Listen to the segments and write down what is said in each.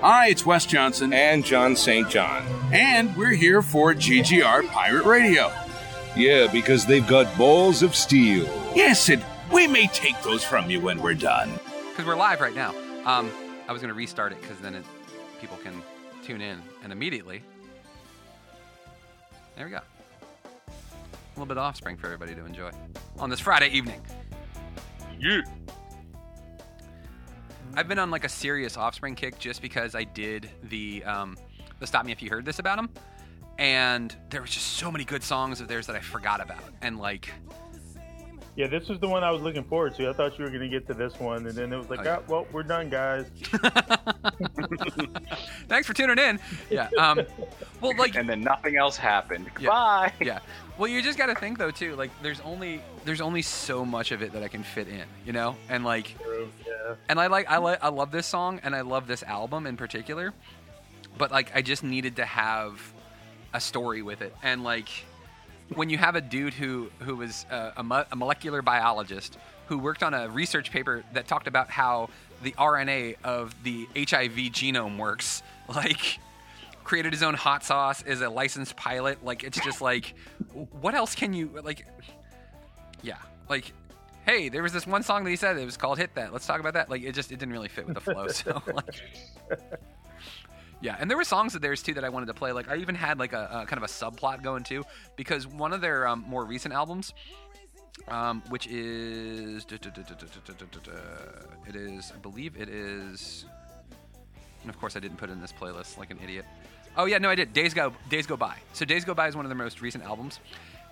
Hi, it's Wes Johnson. And John St. John. And we're here for GGR Pirate Radio. Yeah, because they've got balls of steel. Yes, and we may take those from you when we're done. Because we're live right now. Um, I was going to restart it because then it, people can tune in and immediately. There we go. A little bit of offspring for everybody to enjoy on this Friday evening. Yeah. I've been on like a serious offspring kick just because I did the um, the stop me if you heard this about them, and there was just so many good songs of theirs that I forgot about, and like Yeah, this was the one I was looking forward to. I thought you were going to get to this one, and then it was like, Oh, yeah. ah, well, we're done, guys. thanks for tuning in. Yeah. Um, well, like And then nothing else happened. Yeah. Goodbye. yeah. Well, you just got to think though too. Like, there's only there's only so much of it that I can fit in, you know. And like, Yeah. and I like I like I love this song and I love this album in particular. But like, I just needed to have a story with it, and like, when you have a dude who who was a, a, mo- a molecular biologist who worked on a research paper that talked about how the RNA of the HIV genome works, like created his own hot sauce is a licensed pilot like it's just like what else can you like yeah like hey there was this one song that he said it was called hit that let's talk about that like it just it didn't really fit with the flow so like yeah and there were songs of theirs too that i wanted to play like i even had like a, a kind of a subplot going too because one of their um, more recent albums um, which is it is i believe it is and of course, I didn't put it in this playlist like an idiot. Oh yeah, no, I did. Days go Days go by. So Days go by is one of their most recent albums,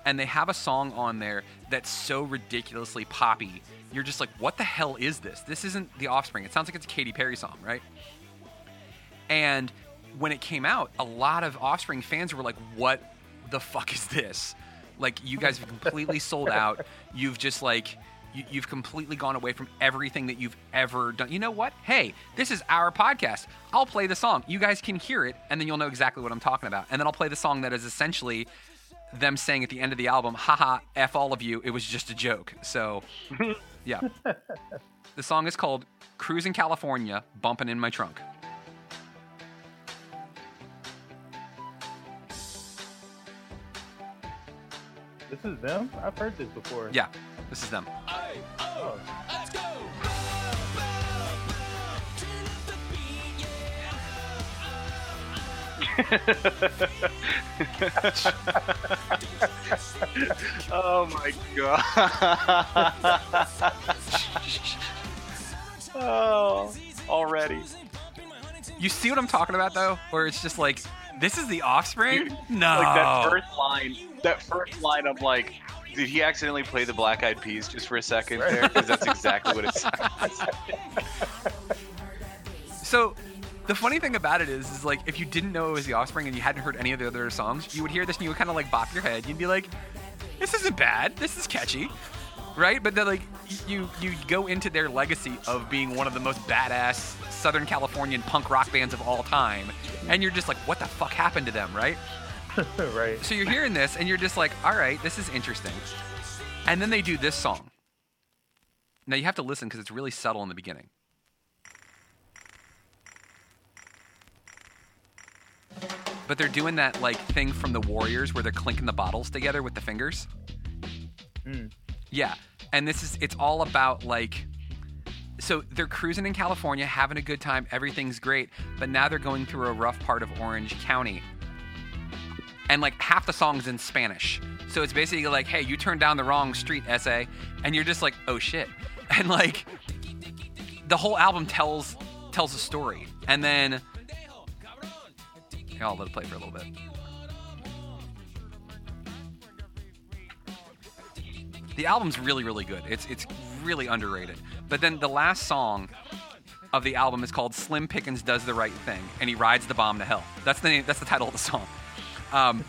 and they have a song on there that's so ridiculously poppy. You're just like, what the hell is this? This isn't The Offspring. It sounds like it's a Katy Perry song, right? And when it came out, a lot of Offspring fans were like, what the fuck is this? Like, you guys have completely sold out. You've just like, you, you've completely gone away from everything that you've ever done. You know what? Hey, this is our podcast. I'll play the song. You guys can hear it, and then you'll know exactly what I'm talking about. And then I'll play the song that is essentially them saying at the end of the album, haha, F all of you, it was just a joke. So, yeah. the song is called Cruising California, Bumping in My Trunk. This is them? I've heard this before. Yeah, this is them. Oh. Oh my god. oh, already. You see what I'm talking about, though? Where it's just like, this is the offspring? No. Like that first line. That first line. I'm like, did he accidentally play the Black Eyed Peas just for a second there? Because that's exactly what it sounds. So the funny thing about it is, is like if you didn't know it was the Offspring and you hadn't heard any of the other songs, you would hear this and you would kind of like bop your head. You'd be like, "This isn't bad. This is catchy." Right, but then like you you go into their legacy of being one of the most badass Southern Californian punk rock bands of all time, and you're just like, what the fuck happened to them, right? right. So you're hearing this and you're just like, all right, this is interesting. And then they do this song. Now you have to listen because it's really subtle in the beginning. But they're doing that like thing from the Warriors where they're clinking the bottles together with the fingers. Mm. Yeah. And this is it's all about like so they're cruising in California, having a good time, everything's great, but now they're going through a rough part of Orange County. And like half the song's in Spanish. So it's basically like, hey, you turned down the wrong street, essay, and you're just like, oh shit. And like the whole album tells tells a story. And then Here, I'll let it play for a little bit. The album's really, really good. It's it's really underrated. But then the last song of the album is called "Slim Pickens Does the Right Thing," and he rides the bomb to hell. That's the name, that's the title of the song. Um,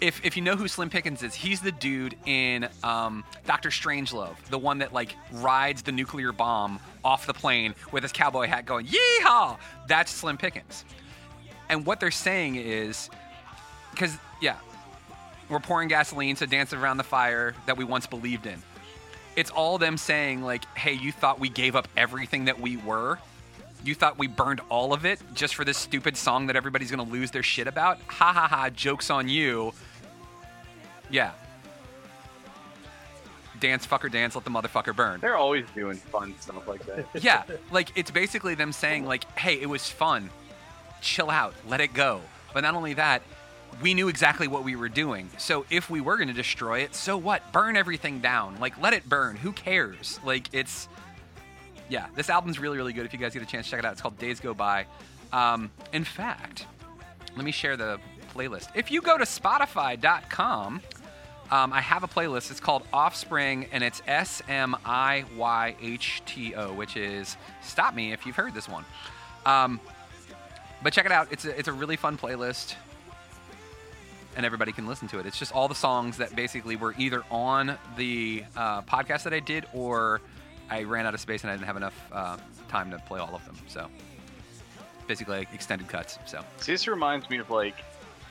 if if you know who Slim Pickens is, he's the dude in um, Doctor Strangelove, the one that like rides the nuclear bomb off the plane with his cowboy hat, going "Yeehaw!" That's Slim Pickens. And what they're saying is, because yeah, we're pouring gasoline, to dance around the fire that we once believed in. It's all them saying like, "Hey, you thought we gave up everything that we were." You thought we burned all of it just for this stupid song that everybody's gonna lose their shit about? Ha ha ha! Jokes on you. Yeah. Dance, fucker, dance. Let the motherfucker burn. They're always doing fun stuff like that. yeah, like it's basically them saying like, "Hey, it was fun. Chill out. Let it go." But not only that, we knew exactly what we were doing. So if we were going to destroy it, so what? Burn everything down. Like let it burn. Who cares? Like it's yeah, this album's really really good. If you guys get a chance, to check it out. It's called Days Go By. Um, in fact, let me share the playlist. If you go to Spotify.com. Um, I have a playlist. It's called Offspring, and it's S M I Y H T O, which is stop me if you've heard this one. Um, but check it out. It's a, it's a really fun playlist, and everybody can listen to it. It's just all the songs that basically were either on the uh, podcast that I did, or I ran out of space and I didn't have enough uh, time to play all of them. So basically, like extended cuts. So See, this reminds me of like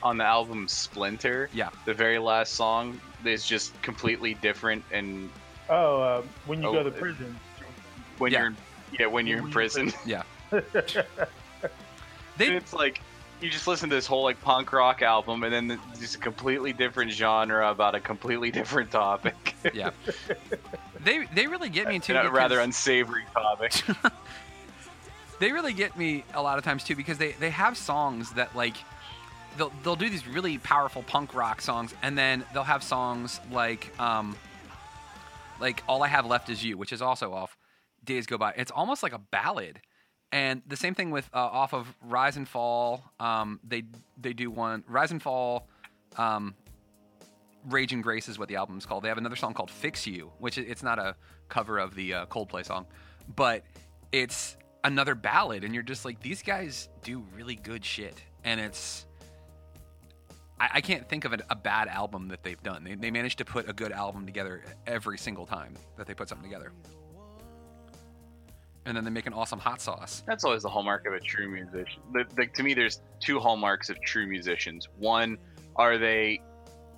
on the album Splinter. Yeah. The very last song is just completely different, and Oh, uh, when you Oh, go to prison. when Yeah. you're in, yeah when you're in prison, yeah, they it's like you just listen to this whole like punk rock album, and then just a completely different genre about a completely different topic, yeah they they really get me too. a rather unsavory topic. they really get me a lot of times too because they, they have songs that like they'll, they'll do these really powerful punk rock songs and then they'll have songs like um like all i have left is you which is also off days go by it's almost like a ballad and the same thing with uh, off of rise and fall um they they do one rise and fall um Rage and Grace is what the album's called. They have another song called "Fix You," which it's not a cover of the uh, Coldplay song, but it's another ballad, and you're just like, these guys do really good shit, and it's. I, I can't think of a, a bad album that they've done. They, they managed to put a good album together every single time that they put something together, and then they make an awesome hot sauce. That's always the hallmark of a true musician. The, to me, there's two hallmarks of true musicians. One, are they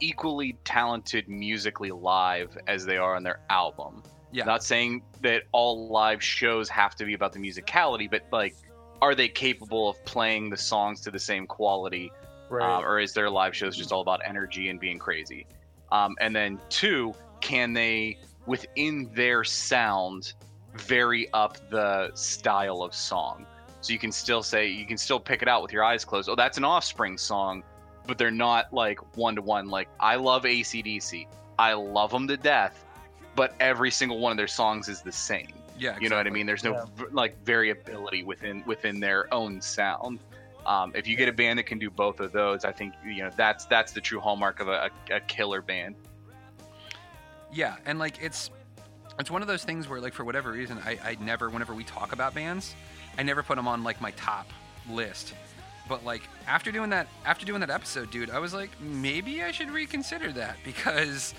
equally talented musically live as they are on their album? Yeah. Not saying that all live shows have to be about the musicality, but like, are they capable of playing the songs to the same quality, Right. um, or is their live shows just all about energy and being crazy? Um, and then two, can they within their sound vary up the style of song? So you can still say you can still pick it out with your eyes closed. Oh, that's an Offspring song, but they're not like one to one. Like I love ACDC, I love them to death, but every single one of their songs is the same. Yeah, You know what I mean? There's no v- like variability within within their own sound. Um, if you get a band that can do both of those, I think you know that's that's the true hallmark of a, a, a killer band. Yeah, and like it's it's one of those things where like for whatever reason I, I never whenever we talk about bands, I never put them on like my top list. But like after doing that after doing that episode, dude, I was like maybe I should reconsider that because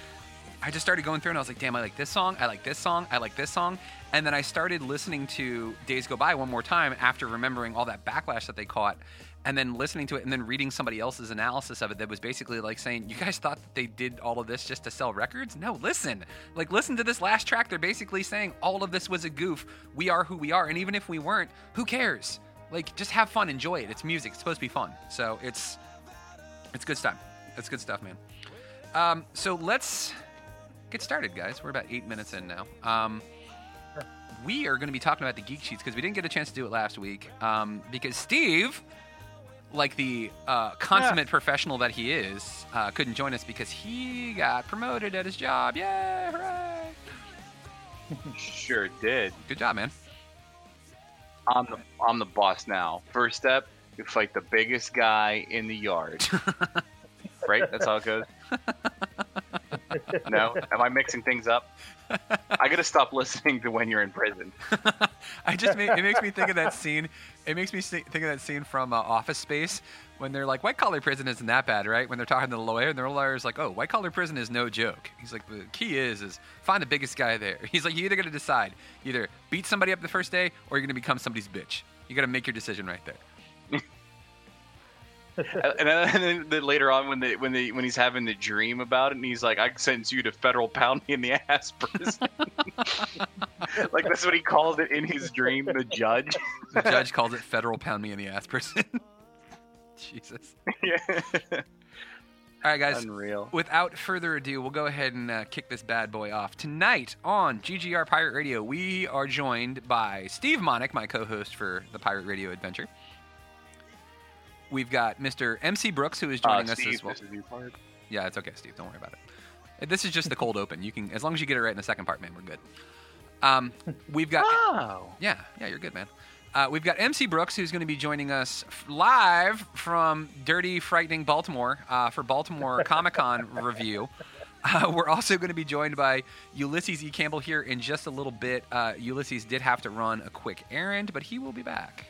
I just started going through and I was like, damn, I like this song, I like this song, I like this song. And then I started listening to Days Go By one more time after remembering all that backlash that they caught and then listening to it and then reading somebody else's analysis of it that was basically like saying, You guys thought that they did all of this just to sell records? No, listen. Like, listen to this last track. They're basically saying all of this was a goof. We are who we are. And even if we weren't, who cares? Like, just have fun, enjoy it. It's music, it's supposed to be fun. So it's it's good stuff. It's good stuff, man. Um, so let's get started, guys. We're about eight minutes in now. Um, we are going to be talking about the geek sheets because we didn't get a chance to do it last week um, because Steve, like the uh, consummate professional that he is, uh, couldn't join us because he got promoted at his job. Yeah, hooray! Sure did. Good job, man. I'm the I'm the boss now. First step, you fight the biggest guy in the yard. right? That's how it goes. no, am I mixing things up? I gotta stop listening to when you're in prison. I just make, it makes me think of that scene. It makes me think of that scene from uh, Office Space when they're like, "White collar prison isn't that bad, right?" When they're talking to the lawyer, and the lawyer's like, "Oh, white collar prison is no joke." He's like, "The key is is find the biggest guy there." He's like, "You either got to decide, either beat somebody up the first day, or you're gonna become somebody's bitch. You got to make your decision right there." and then, and then, later on, when they when they when he's having the dream about it, and he's like, "I can sentence you to federal pound me in the ass prison." like that's what he called it in his dream. The judge. The judge calls it federal pound me in the ass person. Jesus. yeah. All right, guys. Unreal. Without further ado, we'll go ahead and uh, kick this bad boy off. Tonight on GGR Pirate Radio, we are joined by Steve Monick, my co host for the Pirate Radio Adventure. We've got Mr. MC Brooks, who is Uh, joining us Steve, as well. this is your part. Yeah, it's okay, Steve. Don't worry about it. This is just the cold open. You can, as long as you get it right in the second part, man, we're good. Um, we've got Oh. yeah, yeah, you're good, man. Uh, we've got MC Brooks, who's going to be joining us live from dirty, frightening Baltimore uh, for Baltimore Comic Con review. Uh, we're also going to be joined by Ulysses E. Campbell here in just a little bit. Uh, Ulysses did have to run a quick errand, but he will be back.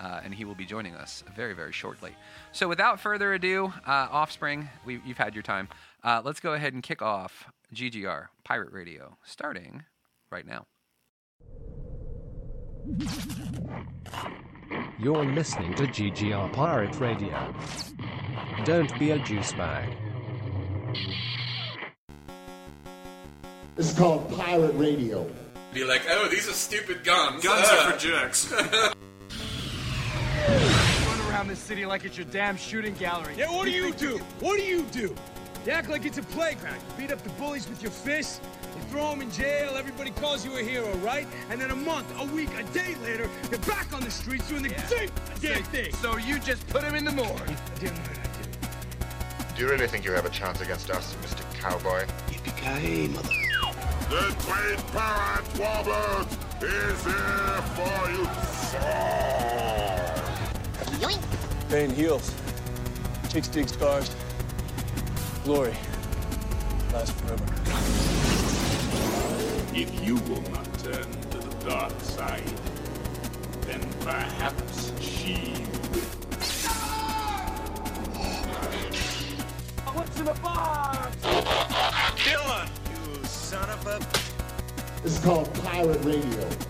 Uh, and he will be joining us very, very shortly. So, without further ado, uh, Offspring, we, you've had your time. Uh, let's go ahead and kick off GGR Pirate Radio, starting right now. You're listening to GGR Pirate Radio. Don't be a juice bag. This is called Pirate Radio. Be like, oh, these are stupid guns. Guns Ah. are for jerks. Run around this city like it's your damn shooting gallery. Yeah, what do you do? What do you do? You act like it's a playground. You beat up the bullies with your fists. You throw them in jail. Everybody calls you a hero, right? And then a month, a week, a day later, you're back on the streets doing the same damn thing. So you just put him in the morgue. I didn't know what I did. Do you really think you have a chance against us, Mr. Cowboy? The great pirate Wobble is here for you. Pain heals. Chicks dig scars. Glory lasts forever. If you will not turn to the dark side, then perhaps she will. What's in the box? Dillon! You son of a... This is called Pirate Radio.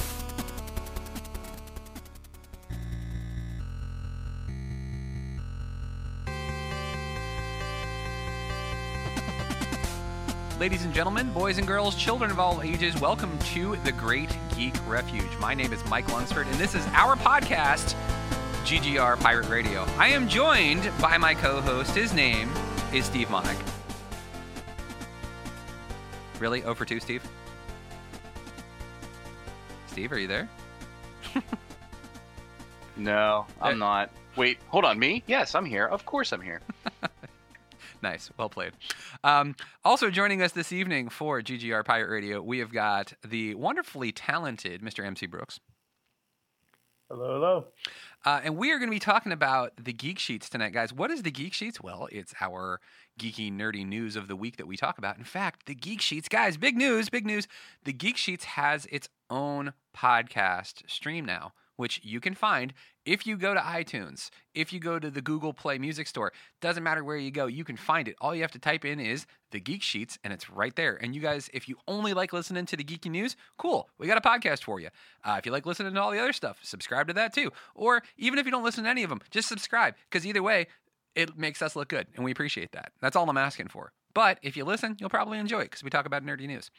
Ladies and gentlemen, boys and girls, children of all ages, welcome to the Great Geek Refuge. My name is Mike Lunsford, and this is our podcast, GGR Pirate Radio. I am joined by my co host. His name is Steve Monick. Really? 0 for 2, Steve? Steve, are you there? No, I'm Uh, not. Wait, hold on. Me? Yes, I'm here. Of course, I'm here. Nice. Well played. Um, also joining us this evening for GGR Pirate Radio, we have got the wonderfully talented Mr. MC Brooks. Hello, hello. Uh, and we are going to be talking about the Geek Sheets tonight, guys. What is the Geek Sheets? Well, it's our geeky, nerdy news of the week that we talk about. In fact, the Geek Sheets, guys, big news, big news. The Geek Sheets has its own podcast stream now, which you can find if you go to iTunes, if you go to the Google Play Music Store. Doesn't matter where you go, you can find it. All you have to type in is the Geek Sheets, and it's right there. And you guys, if you only like listening to the geeky news, cool. We got a podcast for you. Uh, if you like listening to all the other stuff, subscribe to that too. Or even if you don't listen to any of them, just subscribe because either way, it makes us look good, and we appreciate that. That's all I'm asking for. But if you listen, you'll probably enjoy it because we talk about nerdy news.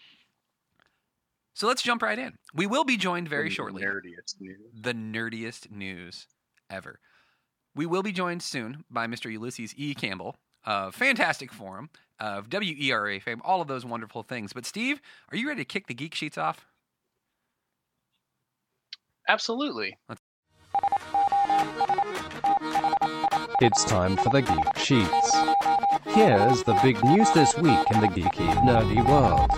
So let's jump right in. We will be joined very The shortly Nerdiest news. the nerdiest news ever. We will be joined soon by Mr. Ulysses E. Campbell of Fantastic Forum, of WERA fame, all of those wonderful things. But Steve, are you ready to kick the geek sheets off? Absolutely. It's time for the Geek Sheets. Here's the big news this week in the geeky, nerdy world.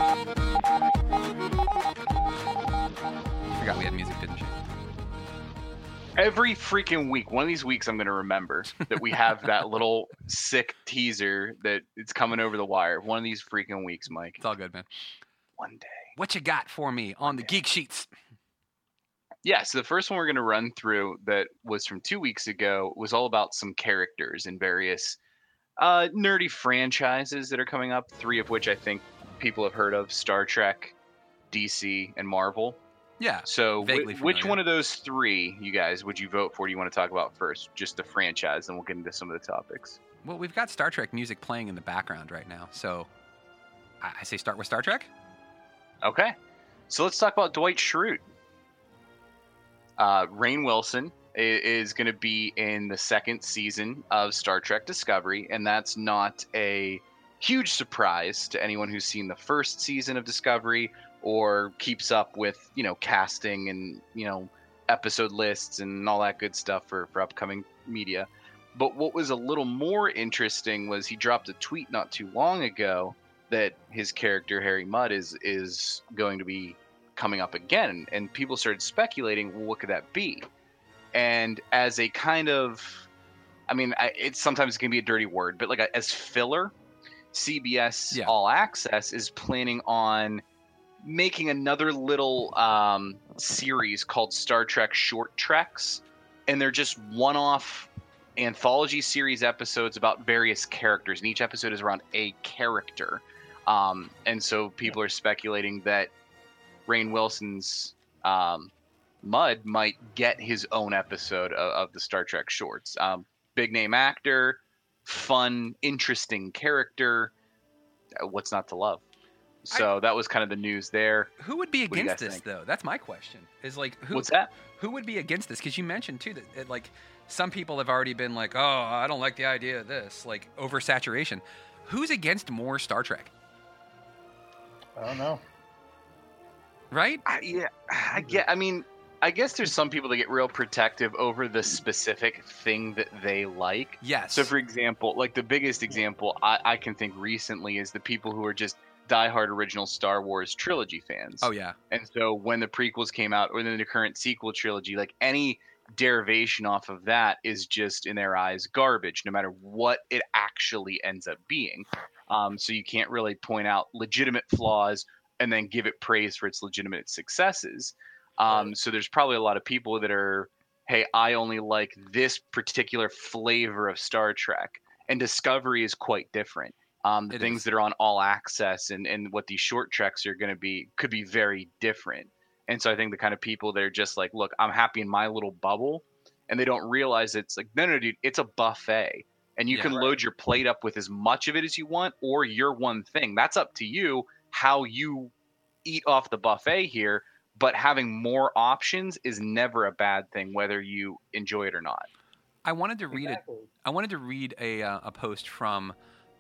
Every freaking week, one of these weeks, I'm going to remember that we have that little sick teaser that it's coming over the wire. One of these freaking weeks, Mike. It's all good, man. One day. What you got for me on the geek sheets? Yeah, so the first one we're going to run through that was from two weeks ago was all about some characters in various uh, nerdy franchises that are coming up. Three of which I think people have heard of: Star Trek, DC, and Marvel. Yeah. So, which one of those three, you guys, would you vote for? Do you want to talk about first? Just the franchise, and we'll get into some of the topics. Well, we've got Star Trek music playing in the background right now, so I, I say start with Star Trek. Okay. So let's talk about Dwight Schrute. Uh, Rainn Wilson i- is going to be in the second season of Star Trek Discovery, and that's not a huge surprise to anyone who's seen the first season of Discovery or keeps up with you know casting and you know episode lists and all that good stuff for for upcoming media. But what was a little more interesting was he dropped a tweet not too long ago that his character Harry Mudd is is going to be coming up again, and people started speculating, well, what could that be? And as a kind of, I mean, I, it's sometimes it can be a dirty word, but like a, as filler, CBS Yeah. All Access is planning on making another little um, series called Star Trek Short Treks, and they're just one-off anthology series episodes about various characters, and each episode is around a character. Um, and so people are speculating that Rainn Wilson's um, Mudd might get his own episode of, of the Star Trek shorts. Um, big name actor, fun, interesting character. Uh, What's not to love? So that was kind of the news there. Who would be What do you against this think? though? That's my question. Is like who? What's that? Who would be against this? Because you mentioned too that it, like some people have already been like, oh, I don't like the idea of this, like oversaturation. Who's against more Star Trek? I don't know. Right? I, yeah, I get. I mean, I guess there's some people that get real protective over the specific thing that they like. Yes. So, for example, like the biggest example I, I can think recently is the people who are just diehard original Star Wars trilogy fans. Oh yeah. And so when the prequels came out, or then the current sequel trilogy, like any derivation off of that is just in their eyes garbage, no matter what it actually ends up being. Um, so you can't really point out legitimate flaws and then give it praise for its legitimate successes. Um, so there's probably a lot of people that are, hey, I only like this particular flavor of Star Trek, and Discovery is quite different. Um, the It things is. that are on all access and, and what these short treks are going to be could be very different. And so I think the kind of people that are just like, look, I'm happy in my little bubble, and they don't realize it's like, no, no, dude, it's a buffet, and you Yeah. can load your plate up with as much of it as you want, or your one thing. That's up to you how you eat off the buffet here. But having more options is never a bad thing, whether you enjoy it or not. I wanted to read it. I wanted to read a uh, a post from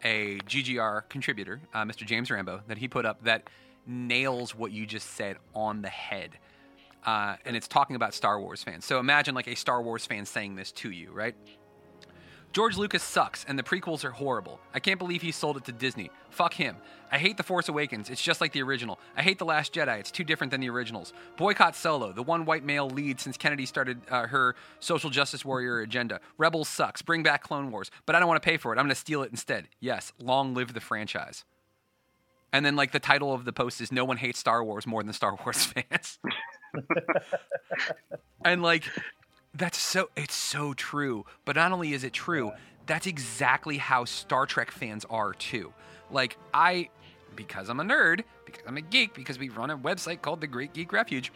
a GGR contributor, uh, Mr. James Rambo, that he put up that nails what you just said on the head. Uh, and it's talking about Star Wars fans. So imagine like a Star Wars fan saying this to you, right? George Lucas sucks, and the prequels are horrible. I can't believe he sold it to Disney. Fuck him. I hate The Force Awakens. It's just like the original. I hate The Last Jedi. It's too different than the originals. Boycott Solo, the one white male lead since Kennedy started uh, her social justice warrior agenda. Rebels sucks. Bring back Clone Wars. But I don't want to pay for it. I'm going to steal it instead. Yes, long live the franchise. And then, like, the title of the post is No one hates Star Wars more than Star Wars fans. and, like, that's so it's so true. But not only is it true, that's exactly how Star Trek fans are too. Like I because I'm a nerd, because I'm a geek, because we run a website called the Great Geek Refuge.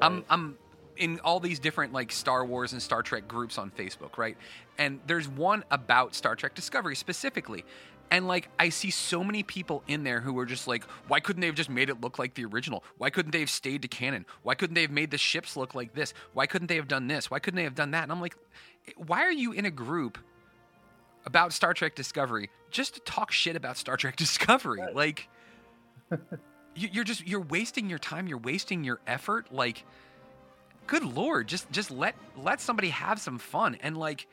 I'm I'm in all these different like Star Wars and Star Trek groups on Facebook, right? And there's one about Star Trek Discovery specifically. And like I see so many people in there who are just like, why couldn't they have just made it look like the original? Why couldn't they have stayed to canon? Why couldn't they have made the ships look like this? Why couldn't they have done this? Why couldn't they have done that? And I'm like, eh, why are you in a group about Star Trek Discovery just to talk shit about Star Trek Discovery? Like you- you're just you're wasting your time, you're wasting your effort. Like good lord, just just let let somebody have some fun and like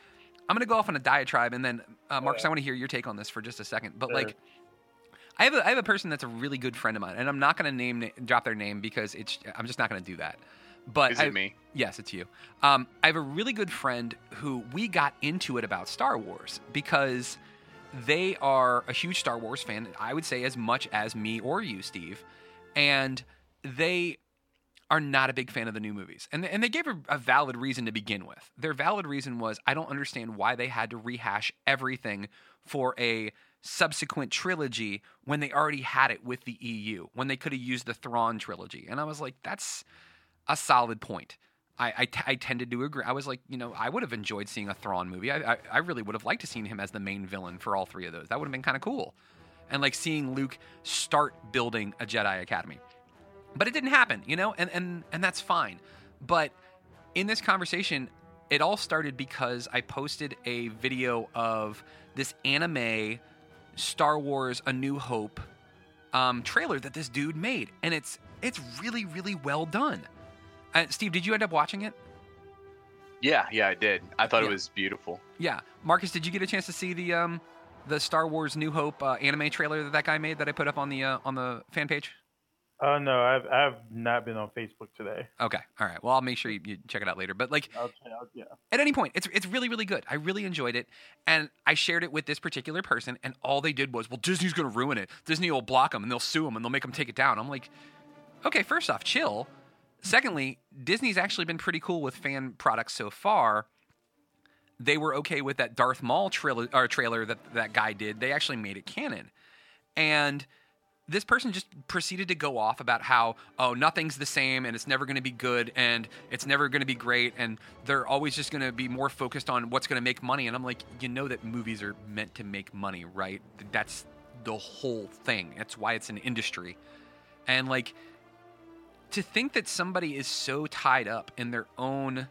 I'm gonna go off on a diatribe, and then uh, Marcus, I want to hear your take on this for just a second. But Sure. like, I have a I have a person that's a really good friend of mine, and I'm not gonna name drop their name because it's I'm just not gonna do that. But Is it I- me? Yes, it's you. Um, I have a really good friend who we got into it about Star Wars because they are a huge Star Wars fan. I would say as much as me or you, Steve, and they are not a big fan of the new movies. And, and they gave a, a valid reason to begin with. Their valid reason was I don't understand why they had to rehash everything for a subsequent trilogy when they already had it with the EU, when they could have used the Thrawn trilogy. And I was like, that's a solid point. I, I, t- I tended to agree. I was like, you know, I would have enjoyed seeing a Thrawn movie. I, I, I really would have liked to seen him as the main villain for all three of those. That would have been kind of cool. And like seeing Luke start building a Jedi Academy. But it didn't happen, you know, and and and that's fine. But in this conversation, it all started because I posted a video of this anime Star Wars: A New Hope um, trailer that this dude made, and it's it's really really well done. Uh, Steve, did you end up watching it? Yeah, yeah, I did. I thought Yeah. it was beautiful. Yeah, Marcus, did you get a chance to see the um the Star Wars: New Hope uh, anime trailer that that guy made that I put up on the uh, on the fan page? Oh no, I've I've not been on Facebook today. Okay, all right. Well, I'll make sure you, you check it out later. But like, I'll, I'll, yeah. at any point, it's it's really really good. I really enjoyed it, and I shared it with this particular person, and all they did was, well, Disney's going to ruin it. Disney will block them, and they'll sue them, and they'll make them take it down. I'm like, okay, first off, chill. Secondly, Disney's actually been pretty cool with fan products so far. They were okay with that Darth Maul trailer, or trailer that that guy did. They actually made it canon, and this person just proceeded to go off about how oh nothing's the same and it's never going to be good and it's never going to be great and they're always just going to be more focused on what's going to make money. And i'm like you know that movies are meant to make money right? That's the whole thing. That's why it's an industry. And like to think that somebody is so tied up in their own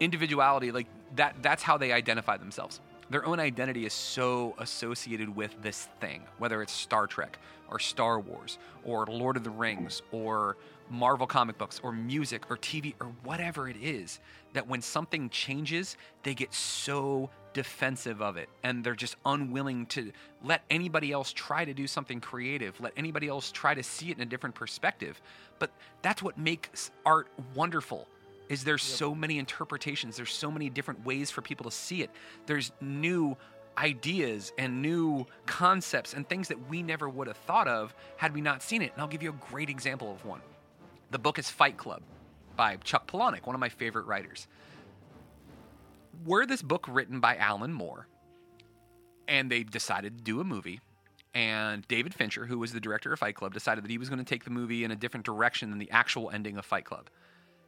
individuality like that that's how they identify themselves their own identity is so associated with this thing whether it's star trek or star wars or lord of the rings or marvel comic books or music or tv or whatever it is that when something changes they get so defensive of it and they're just unwilling to let anybody else try to do something creative let anybody else try to see it in a different perspective. But that's what makes art wonderful is there's so many interpretations there's so many different ways for people to see it. There's new ideas and new concepts and things that we never would have thought of had we not seen it. And i'll give you a great example of one. The book is fight club by chuck palahniuk one of my favorite writers. Were this book written by alan moore and they decided to do a movie and david fincher who was the director of fight club decided that he was going to take the movie in a different direction than the actual ending of fight club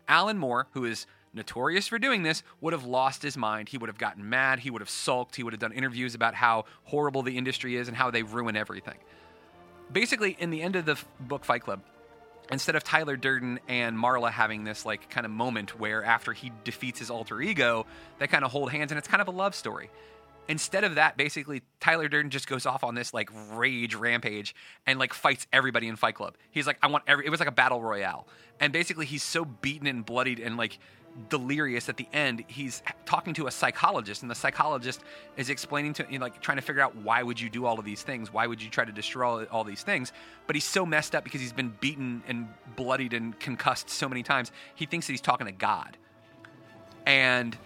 Alan Moore, who is notorious for doing this, would have lost his mind. He would have gotten mad. He would have sulked. He would have done interviews about how horrible the industry is and how they ruin everything. Basically, in the end of the f- book Fight Club, instead of Tyler Durden and Marla having this like kind of moment where after he defeats his alter ego, they kind of hold hands and it's kind of a love story. Instead of that, basically Tyler Durden just goes off on this like rage rampage and like fights everybody in Fight Club. He's like, I want every. It was like a battle royale, and basically he's so beaten and bloodied and like delirious at the end. He's talking to a psychologist, and the psychologist is explaining to you know, like trying to figure out why would you do all of these things? Why would you try to destroy all, all these things? But he's so messed up because he's been beaten and bloodied and concussed so many times. He thinks that he's talking to God, and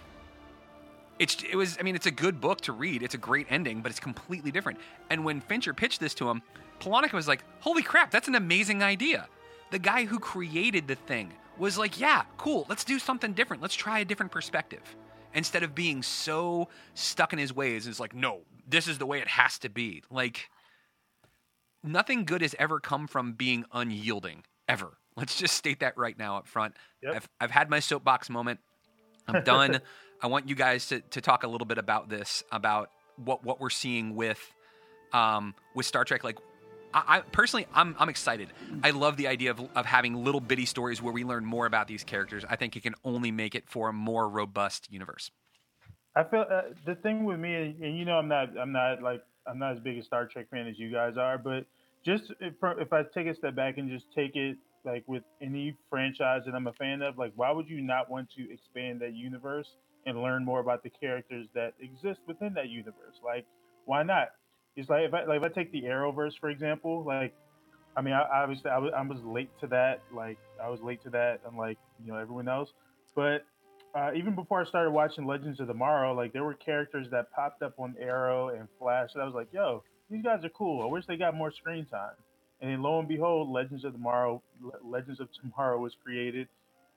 it's it was I mean it's a good book to read. It's a great ending, but it's completely different. And when Fincher pitched this to him, Palahniuk was like, "Holy crap, that's an amazing idea." The guy who created the thing was like, "Yeah, cool. Let's do something different. Let's try a different perspective." Instead of being so stuck in his ways, it's like, "No, this is the way it has to be." Like nothing good has ever come from being unyielding ever. Let's just state that right now up front. Yep. I've I've had my soapbox moment. I'm done. I want you guys to, to talk a little bit about this, about what, what we're seeing with um, with Star Trek. Like, I, I personally, I'm I'm excited. I love the idea of, of having little bitty stories where we learn more about these characters. I think it can only make it for a more robust universe. I feel uh, the thing with me, and you know, I'm not, I'm not like, I'm not as big a Star Trek fan as you guys are, but just if, if I take a step back and just take it like with any franchise that I'm a fan of, like, why would you not want to expand that universe and learn more about the characters that exist within that universe? Like, why not? It's like if I like if I take the Arrowverse for example, like, I mean, I, obviously I was I was late to that, like I was late to that, unlike you know everyone else, but uh, even before I started watching Legends of Tomorrow, like there were characters that popped up on Arrow and Flash that I was like, yo, these guys are cool. I wish they got more screen time. And then lo and behold, Legends of Tomorrow, Le- Legends of Tomorrow was created,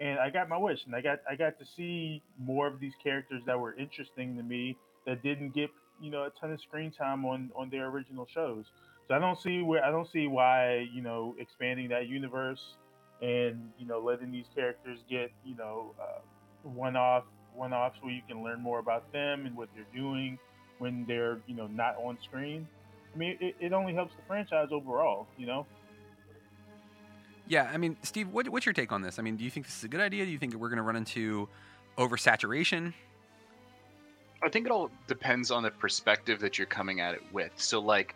and I got my wish, and I got I got to see more of these characters that were interesting to me that didn't get you know a ton of screen time on on their original shows. So I don't see where I don't see why you know expanding that universe and you know letting these characters get you know uh, one off one offs where you can learn more about them and what they're doing when they're you know not on screen. I mean, it, it only helps the franchise overall, you know. Yeah, I mean, Steve, what, what's your take on this? I mean, do you think this is a good idea? Do you think we're going to run into oversaturation? I think it all depends on the perspective that you're coming at it with. So, like,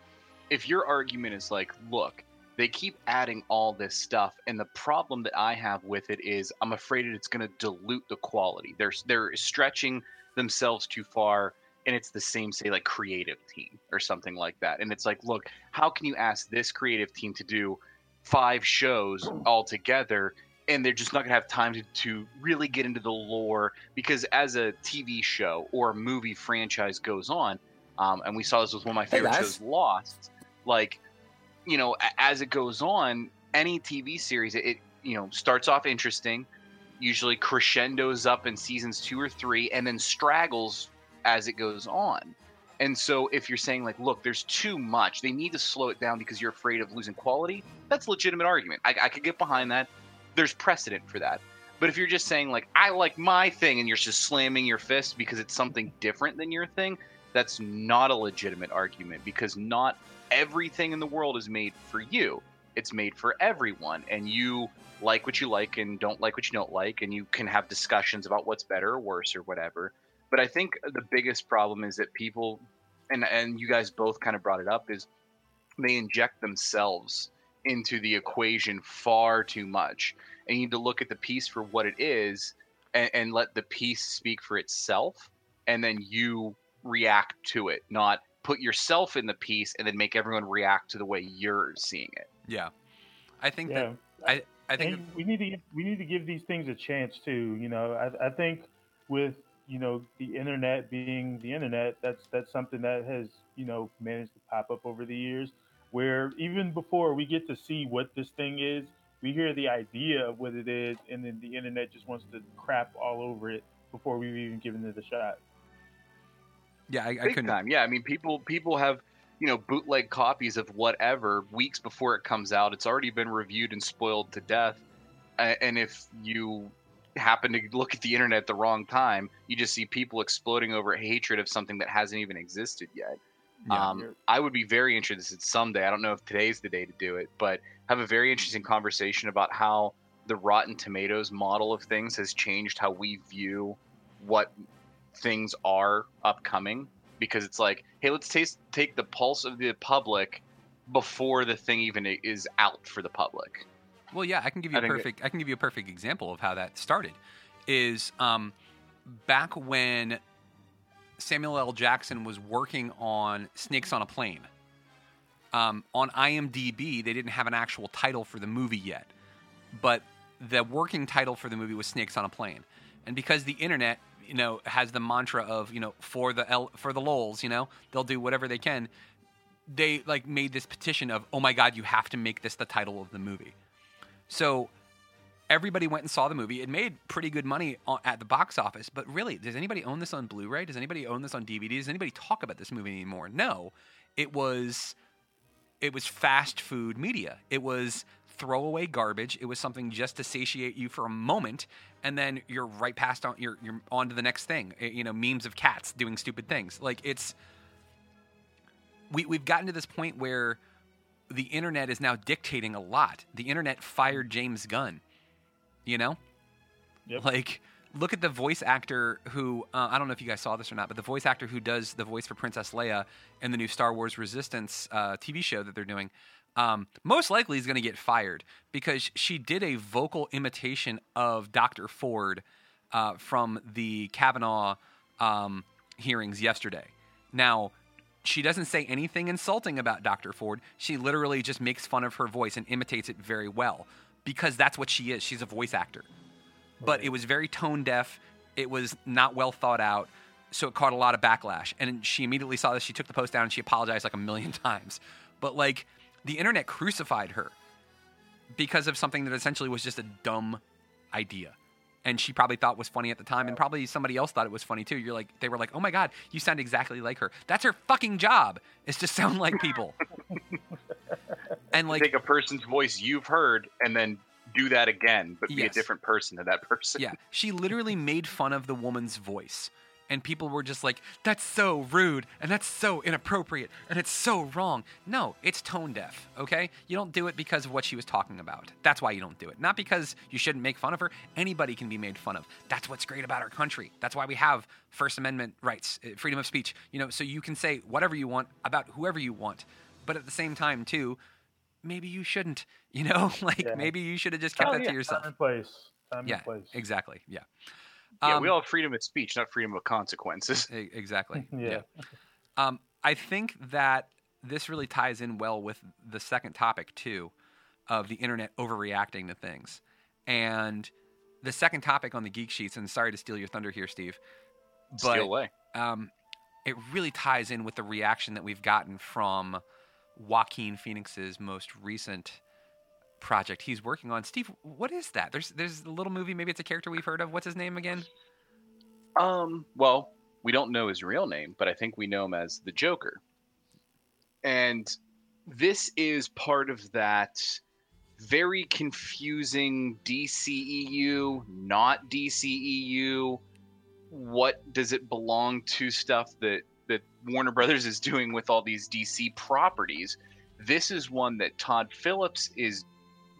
if your argument is like, look, they keep adding all this stuff, and the problem that I have with it is I'm afraid that it's going to dilute the quality. They're they're stretching themselves too far, and it's the same, say, like creative team or something like that. And it's like, look, how can you ask this creative team to do five shows all together and they're just not going to have time to, to really get into the lore because as a TV show or movie franchise goes on, um, and we saw this with one of my favorite guys. shows, Lost. Like, you know, as it goes on, any TV series, it, it you know starts off interesting, usually crescendos up in seasons two or three, and then straggles as it goes on. And so, if you're saying like, look, there's too much, they need to slow it down because you're afraid of losing quality. That's a legitimate argument. I, I could get behind that. There's precedent for that. But if you're just saying like, I like my thing, and you're just slamming your fist because it's something different than your thing, that's not a legitimate argument because not everything in the world is made for you. It's made for everyone, and you like what you like and don't like what you don't like, and you can have discussions about what's better or worse or whatever. But I think the biggest problem is that people, and and you guys both kind of brought it up, is they inject themselves into the equation far too much. And you need to look at the piece for what it is, and, and let the piece speak for itself, and then you react to it, not put yourself in the piece and then make everyone react to the way you're seeing it. Yeah, I think Yeah. that I I think And we need to give, we need to give these things a chance too. You know, I, I think with you know the internet being the internet, that's that's something that has you know managed to pop up over the years. Where even before we get to see what this thing is, we hear the idea of what it is, and then the internet just wants to crap all over it before we've even given it a shot. yeah I, I Big couldn't time. Yeah, I mean, people people have you know bootleg copies of whatever weeks before it comes out. It's already been reviewed and spoiled to death. And if you happen to look at the internet at the wrong time, you just see people exploding over hatred of something that hasn't even existed yet. Yeah. um, I would be very interested someday. I don't know if today's the day to do it, but have a very interesting conversation about how the Rotten Tomatoes model of things has changed how we view what things are upcoming. Because it's like, hey, let's taste, take the pulse of the public before the thing even is out for the public. Well, yeah, I can give you I a perfect. I can give you a perfect example of how that started. Is um, back when Samuel L. Jackson was working on Snakes on a Plane. Um, on IMDb, they didn't have an actual title for the movie yet, but the working title for the movie was Snakes on a Plane. And because the internet, you know, has the mantra of you know for the L, for the lols, you know, they'll do whatever they can. They like made this petition of, oh my god, you have to make this the title of the movie. So everybody went and saw the movie. It made pretty good money at the box office, but really, does anybody own this on Blu-ray? Does anybody own this on DVD? Does anybody talk about this movie anymore? No. It was it was fast food media. It was throwaway garbage. It was something just to satiate you for a moment, and then you're right past on you're you're on to the next thing. Eh, You know, memes of cats doing stupid things. Like it's we we've gotten to this point where the internet is now dictating a lot. The internet fired James Gunn. You know, Yep. like look at the voice actor who uh, I don't know if you guys saw this or not, but the voice actor who does the voice for Princess Leia in the new Star Wars Resistance uh, TV show that they're doing. Um, most likely is going to get fired because she did a vocal imitation of Dr. Ford uh, from the Kavanaugh um, hearings yesterday. Now, she doesn't say anything insulting about Dr. Ford. She literally just makes fun of her voice and imitates it very well because that's what she is. She's a voice actor. But it was very tone deaf. It was not well thought out. So it caught a lot of backlash. And she immediately saw this. She took the post down and she apologized like a million times. But like the internet crucified her because of something that essentially was just a dumb idea. And she probably thought was funny at the time, and probably somebody else thought it was funny too. You're like, they were like, "Oh my god, you sound exactly like her." That's her fucking job is to sound like people. and like, take a person's voice you've heard and then do that again, but be a different person to that person. Yeah, she literally made fun of the woman's voice and people were just like, "That's so rude and that's so inappropriate and it's so wrong." No, it's tone deaf. Okay, you don't do it because of what she was talking about. That's why you don't do it. Not because you shouldn't make fun of her. Anybody can be made fun of. That's what's great about our country. That's why we have First Amendment rights, eh, freedom of speech. You know, so you can say whatever you want about whoever you want. But at the same time, too, maybe you shouldn't. You know, like Yeah. maybe you should have just kept Oh, that yeah, to yourself. Time and place. Time Yeah, and place. exactly. Yeah. Yeah, Um, we all have freedom of speech, not freedom of consequences. Exactly. Yeah. Um, I think that this really ties in well with the second topic too, of the internet overreacting to things, and the second topic on the geek sheets. And sorry to steal your thunder here, Steve, but Steal away. um, it really ties in with the reaction that we've gotten from Joaquin Phoenix's most recent project he's working on. Steve, what is that? There's there's a little movie. Maybe it's a character we've heard of. What's his name again? Um, well, we don't know his real name, but I think we know him as the Joker. And this is part of that very confusing DCEU, not DCEU. What does it belong to stuff that that Warner Brothers is doing with all these DC properties? This is one that Todd Phillips is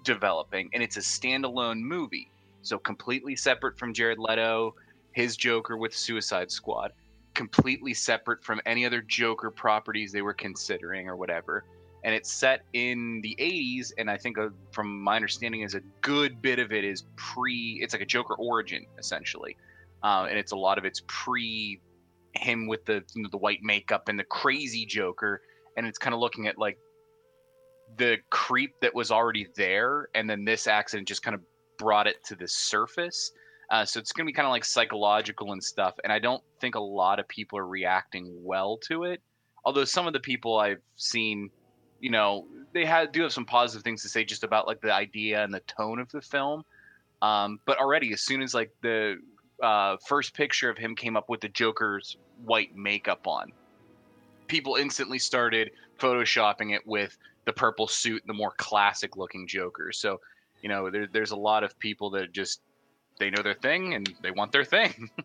developing, and it's a standalone movie. So completely separate from Jared Leto, his Joker with Suicide Squad, completely separate from any other Joker properties they were considering or whatever. And it's set in the 80s, and I think, uh, from my understanding, is a good bit of it is pre. It's like a Joker origin essentially, uh, and it's a lot of it's pre him with the you know, the white makeup and the crazy Joker, and it's kind of looking at like the creep that was already there, and then this accident just kind of brought it to the surface. Uh, so it's going to be kind of like psychological and stuff. And I don't think a lot of people are reacting well to it. Although some of the people I've seen, you know, they had do have some positive things to say just about like the idea and the tone of the film. Um, but already, as soon as like the uh, first picture of him came up with the Joker's white makeup on, people instantly started photoshopping it with the purple suit and the more classic looking Joker. So, you know, there, there's a lot of people that just they know their thing and they want their thing.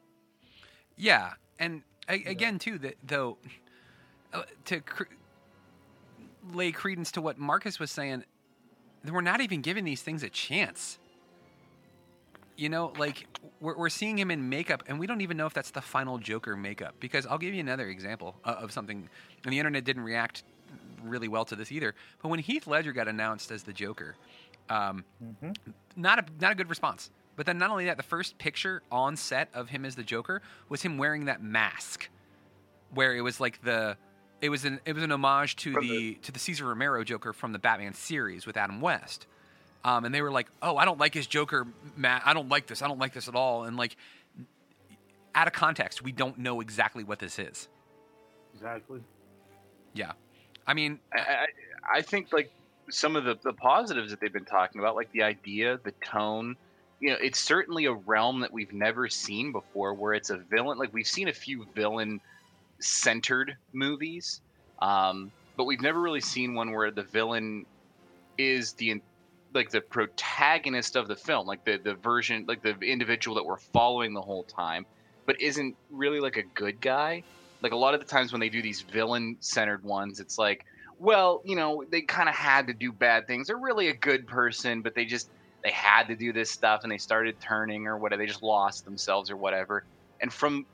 Yeah, and a- again too that though uh, to cr- lay credence to what Marcus was saying, that we're not even giving these things a chance. You know, like we're, we're seeing him in makeup, and we don't even know if that's the final Joker makeup. Because I'll give you another example uh, of something, and the internet didn't react really well to this either. But when Heath Ledger got announced as the Joker, um, not a not a good response. But then not only that, the first picture on set of him as the Joker was him wearing that mask, where it was like the it was an it was an homage to the, to the Cesar Romero Joker from the Batman series with Adam West. Um, and they were like, "Oh, I don't like his Joker. Matt, I don't like this. I don't like this at all." And like, out of context, we don't know exactly what this is. Exactly. Yeah, I mean, I, I, think like some of the, the positives that they've been talking about, like the idea, the tone, you know, it's certainly a realm that we've never seen before where it's a villain. Like we've seen a few villain centered movies, um, but we've never really seen one where the villain is the like the protagonist of the film, like the the version, like the individual that we're following the whole time, but isn't really like a good guy. Like a lot of the times when they do these villain centered ones, it's like, well, you know, they kind of had to do bad things. They're really a good person, but they just they had to do this stuff and they started turning or whatever. They just lost themselves or whatever. And from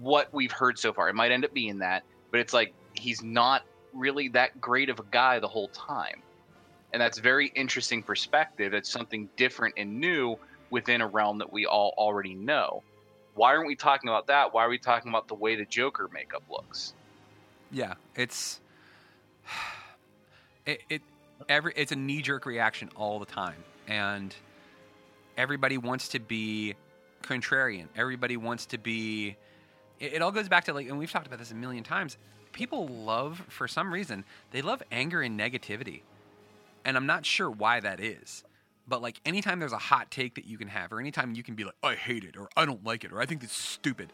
what we've heard so far, it might end up being that, but it's like he's not really that great of a guy the whole time. And that's very interesting perspective. It's something different and new within a realm that we all already know. Why aren't we talking about that? Why are we talking about the way the Joker makeup looks? Yeah, it's it, it every it's a knee jerk reaction all the time, and everybody wants to be contrarian. Everybody wants to be. It, it all goes back to like, and we've talked about this a million times. People love, for some reason, they love anger and negativity, and I'm not sure why that is. But like, anytime there's a hot take that you can have, or anytime you can be like, "I hate it," or "I don't like it," or "I think this is stupid,"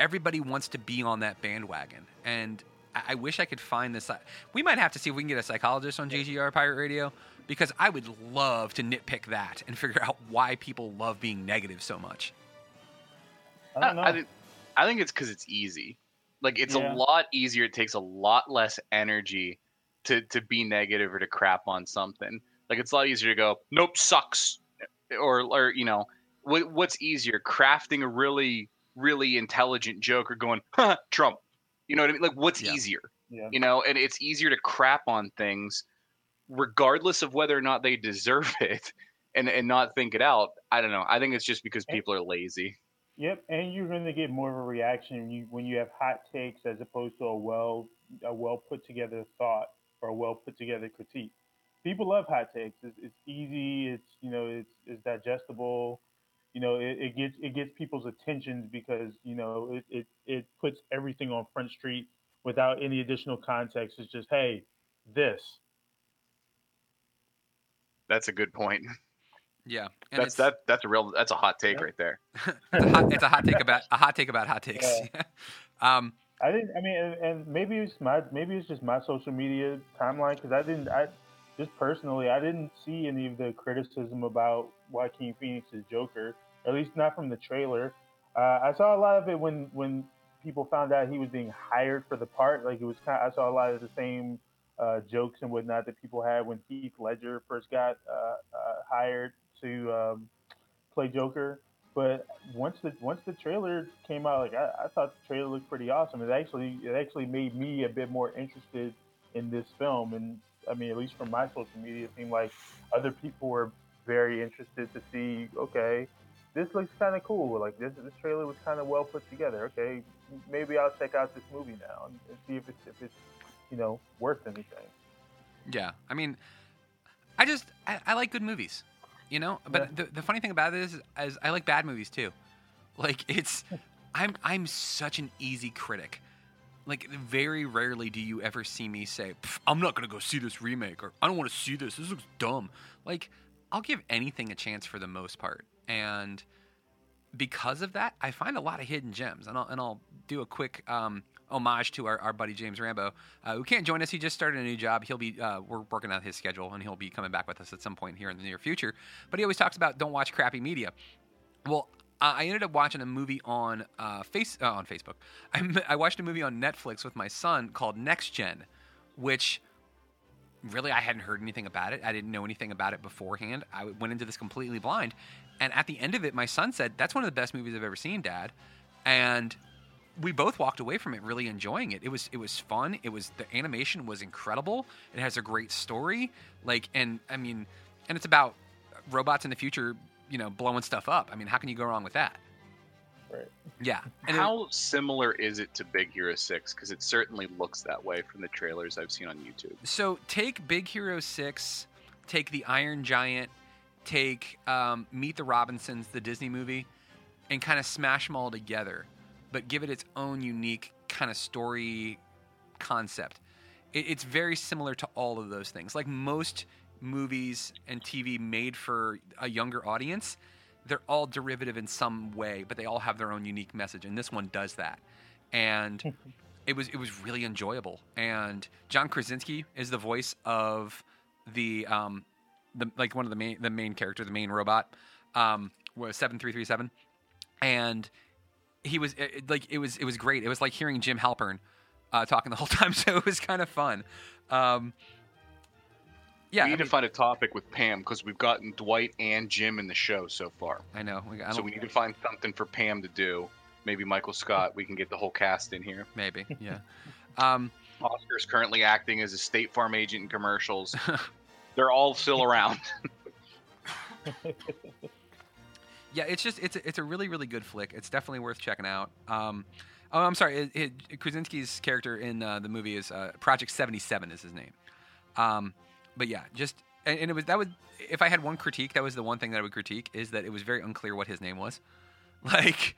everybody wants to be on that bandwagon, and I, I wish I could find this. We might have to see if we can get a psychologist on GGR Pirate Radio because I would love to nitpick that and figure out why people love being negative so much. I don't know. I, think- I think it's because it's easy. Like it's Yeah. a lot easier. It takes a lot less energy to to be negative or to crap on something. Like it's a lot easier to go, nope, sucks, or or you know, what what's easier, crafting a really really intelligent joke or going, Trump. You know what I mean? Like what's Yeah. easier? Yeah. You know, and it's easier to crap on things, regardless of whether or not they deserve it, and and not think it out. I don't know. I think it's just because people are lazy. Yep, and you're going to get more of a reaction when you when you have hot takes as opposed to a well a well put together thought or a well put together critique. People love hot takes. It's, it's easy. It's you know it's it's digestible. You know it, it gets it gets people's attentions because you know it, it it puts everything on Front Street without any additional context. It's just hey this. That's a good point. Yeah, and That's that. That's a real. That's a hot take right there. it's, a hot, it's a hot take about a hot take about hot takes. um, I didn't. I mean, and, and maybe it's my maybe it's just my social media timeline because I didn't. I just personally, I didn't see any of the criticism about Joaquin Phoenix's Joker. At least not from the trailer. Uh, I saw a lot of it when when people found out he was being hired for the part. Like it was kind. Of, I saw a lot of the same uh, jokes and whatnot that people had when Heath Ledger first got uh, uh, hired to um, play Joker. But once the once the trailer came out, like I, I thought the trailer looked pretty awesome. It actually it actually made me a bit more interested in this film. And I mean, at least from my social media, it seemed like other people were very interested to see. Okay, this looks kind of cool. Like this this trailer was kind of well put together. Okay, maybe I'll check out this movie now and, and see if it's if it's you know worth anything. Yeah, I mean, I just I, I like good movies, you know. But Yeah. the, the funny thing about it is, is I like bad movies too. Like it's, I'm I'm such an easy critic. Like very rarely do you ever see me say, "I'm not gonna go see this remake," or "I don't want to see this. This looks dumb." Like I'll give anything a chance for the most part, and because of that, I find a lot of hidden gems, and I'll and I'll do a quick um, homage to our, our buddy James Rambo, uh, who can't join us. He just started a new job. He'll be uh, we're working out his schedule, and he'll be coming back with us at some point here in the near future. But he always talks about don't watch crappy media. Well, uh, I ended up watching a movie on uh, face uh, on Facebook. I, I watched a movie on Netflix with my son called Next Gen, which really I hadn't heard anything about it. I didn't know anything about it beforehand. I went into this completely blind, and at the end of it, my son said, "That's one of the best movies I've ever seen, Dad," and we both walked away from it really enjoying it. It was it was fun. It was the animation was incredible. It has a great story. Like and I mean, and it's about robots in the future, you know, blowing stuff up. I mean, how can you go wrong with that? Right. Yeah. And it- How similar is it to Big Hero Six? Because it certainly looks that way from the trailers I've seen on YouTube. So take Big Hero Six, take the Iron Giant, take um, Meet the Robinsons, the Disney movie, and kind of smash them all together, but give it its own unique kind of story concept. It, it's very similar to all of those things. Like most movies and TV made for a younger audience, they're all derivative in some way, but they all have their own unique message, and this one does that. And it was it was really enjoyable. And John Krasinski is the voice of the um the like one of the main the main character, the main robot, um was seven three three seven, and he was it, like it was it was great. It was like hearing Jim Halpern uh, talking the whole time, so it was kind of fun. Um, yeah, we I need to find a topic with Pam because we've gotten Dwight and Jim in the show so far. I know. We- I so we need to find something for Pam to do. Maybe Michael Scott. We can get the whole cast in here. Maybe, yeah. Um, Oscar's currently acting as a State Farm agent in commercials. They're all still around. Yeah, it's just it's a, it's a really really good flick. It's definitely worth checking out. Um, oh, I'm sorry. It, it, Krasinski's character in uh, the movie is uh, Project 77 is his name. Um, but yeah, just and, and it was that was if I had one critique, that was the one thing that I would critique is that it was very unclear what his name was. Like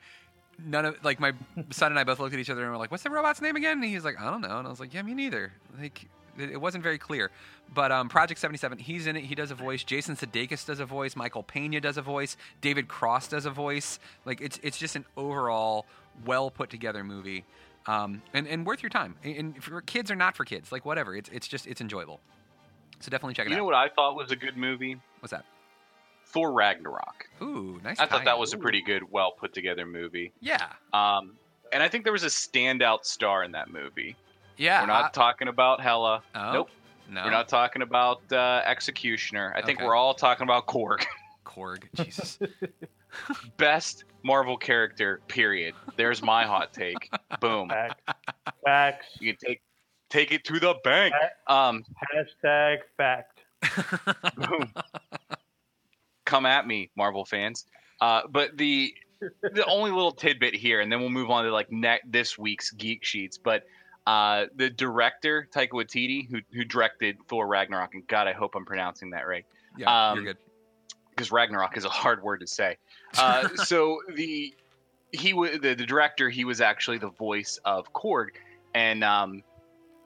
none of like my son and I both looked at each other and were like, "What's the robot's name again?" And he's like, "I don't know." And I was like, "Yeah, me neither." Like it wasn't very clear. But um, Project 77, he's in it. He does a voice. Jason Sudeikis does a voice. Michael Pena does a voice. David Cross does a voice. Like it's it's just an overall well put together movie, um, and and worth your time. And- for kids or not for kids, like whatever. It's it's just it's enjoyable. So definitely check it you out. You know what I thought was a good movie? What's that? Thor Ragnarok. Ooh, nice. I thought that tie-in. was a pretty good, well put together movie. Yeah. Um, and I think there was a standout star in that movie. Yeah, We're not I- talking about Hela. Oh, nope. no. We're not talking about uh, Executioner. I think Okay. we're all talking about Korg. Korg. Jesus. Best Marvel character. Period. There's my hot take. Boom. Facts. Facts. You can take take it to the bank. Um, Hashtag fact. boom. Come at me, Marvel fans. Uh, but the the only little tidbit here, and then we'll move on to like ne- this week's geek sheets. But uh, the director Taika Waititi, who who directed Thor Ragnarok, and God, I hope I'm pronouncing that right. Yeah, Um, you're good. because Ragnarok is a hard word to say. Uh, so the he was the, the director. He was actually the voice of Korg, and um,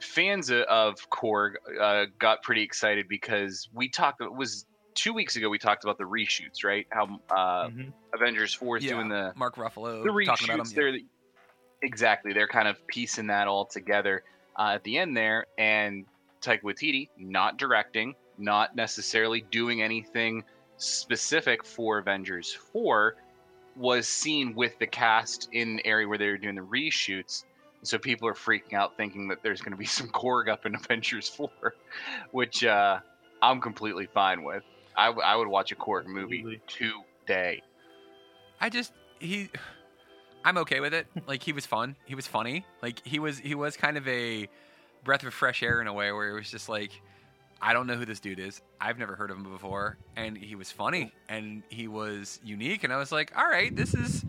fans of- Korg uh, got pretty excited because we talked. It was two weeks ago. We talked about the reshoots, right? How uh, Avengers Four is Yeah, doing the Mark Ruffalo the talking about him. reshoots. They're exactly they're kind of piecing that all together uh, at the end there, and Taika Waititi not directing, not necessarily doing anything specific for Avengers Four, was seen with the cast in the area where they were doing the reshoots. So people are freaking out, thinking that there's going to be some Korg up in Avengers Four, which uh, I'm completely fine with. I, w- I would watch a Korg movie today. I just he I'm okay with it. Like he was fun. He was funny. Like he was he was kind of a breath of fresh air in a way where it was just like I don't know who this dude is. I've never heard of him before and he was funny and he was unique and I was like, "All right, this is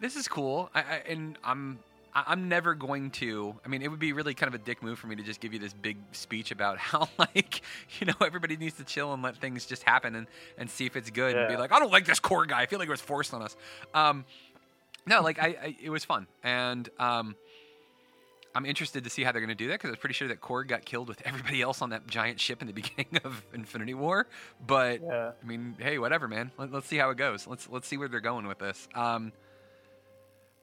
this is cool." I, I and I'm I- I'm never going to. I mean, it would be really kind of a dick move for me to just give you this big speech about how, like, you know, everybody needs to chill and let things just happen and, and see if it's good and be like, I don't like this Korg guy. I feel like it was forced on us. Um, no, like, I, I it was fun. And um, I'm interested to see how they're going to do that because I was pretty sure that Korg got killed with everybody else on that giant ship in the beginning of Infinity War. But Yeah. I mean, hey, whatever, man. Let, let's see how it goes. Let's let's see where they're going with this. Um,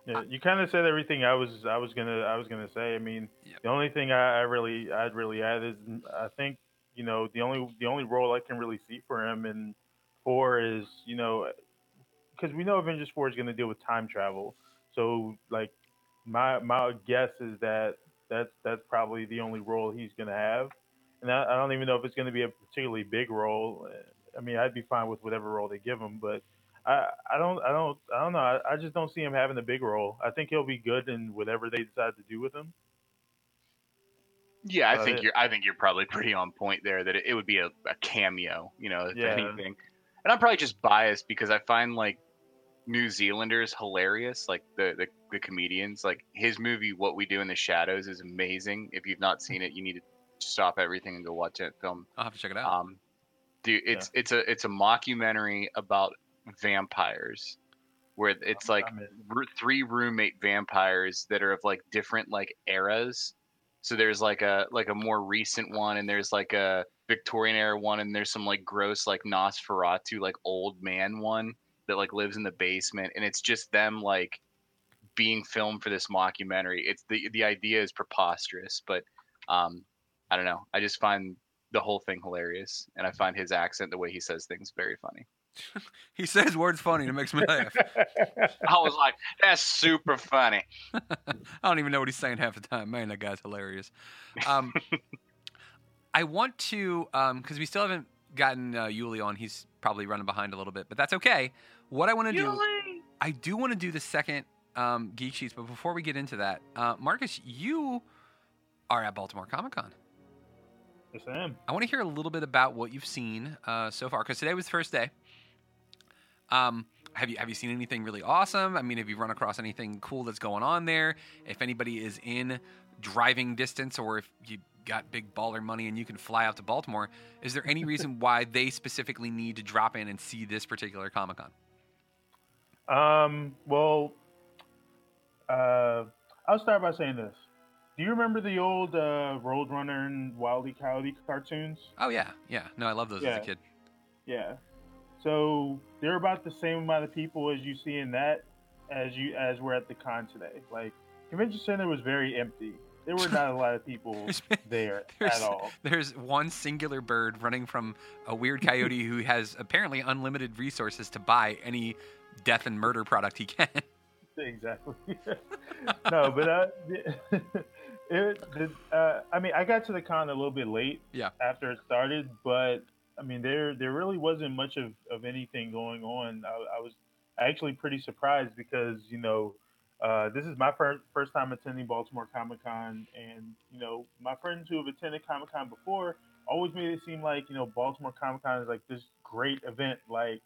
Uh, yeah, you kind of said everything I was I was gonna I was gonna say. I mean, the only thing I, I really I'd really add is mm, I think you know the only the only role I can really see for him in four is you know uh, because we know Avengers four is gonna deal with time travel. So like my my guess is that that's that's probably the only role he's gonna have, and I, I don't even know if it's gonna be a particularly big role. Uh, I mean, I'd be fine with whatever role they give him, but I, I don't I don't I don't know. I, I just don't see him having a big role. I think he'll be good in whatever they decide to do with him. Yeah, I About think it. you're. I think you're probably pretty on point there. That it, it would be a, a cameo, you know, if Yeah. anything. And I'm probably just biased because I find like New Zealanders hilarious, like the, the the comedians. Like his movie, What We Do in the Shadows, is amazing. If you've not seen it, you need to stop everything and go watch that film. I'll have to check it out. Um, dude, it's it's a it's a mockumentary about vampires, where it's like three roommate vampires that are of like different like eras. So there's like a like a more recent one, and there's like a Victorian era one, and there's some like gross like Nosferatu like old man one that like lives in the basement, and it's just them like being filmed for this mockumentary. It's the the idea is preposterous, but um, I don't know. I just find the whole thing hilarious, and I find his accent, the way he says things, very funny. He says words funny and it makes me laugh. I was like, that's super funny. I don't even know what he's saying half the time. Man, that guy's hilarious. Um, I want to, because we still haven't gotten uh, Yuli on. He's probably running behind a little bit, but that's okay. What I want to do, I do want to do the second um, Geek Sheets, but before we get into that, uh, Marcus, you are at Baltimore Comic Con. Yes, I am. I want to hear a little bit about what you've seen uh, so far, because today was the first day. Um, have you have you seen anything really awesome? I mean, have you run across anything cool that's going on there? If anybody is in driving distance, or if you got big baller money and you can fly out to Baltimore, is there any reason why they specifically need to drop in and see this particular Comic Con? Um. Well, uh, I'll start by saying this. Do you remember the old uh, Roadrunner and Wildly Coyote cartoons? Oh yeah, yeah. No, I love those as a kid. Yeah. So they're about the same amount of people as you see in that as you as we're at the con today. Like convention center was very empty. There were not a lot of people there There's, at all. there's one singular bird running from a weird coyote who has apparently unlimited resources to buy any death and murder product he can. exactly. no, but uh, it, it, uh, I mean, I got to the con a little bit late. Yeah. After it started, but I mean, there there really wasn't much of, of anything going on. I, I was actually pretty surprised because you know uh, this is my first first time attending Baltimore Comic Con, and you know my friends who have attended Comic Con before always made it seem like you know Baltimore Comic Con is like this great event, like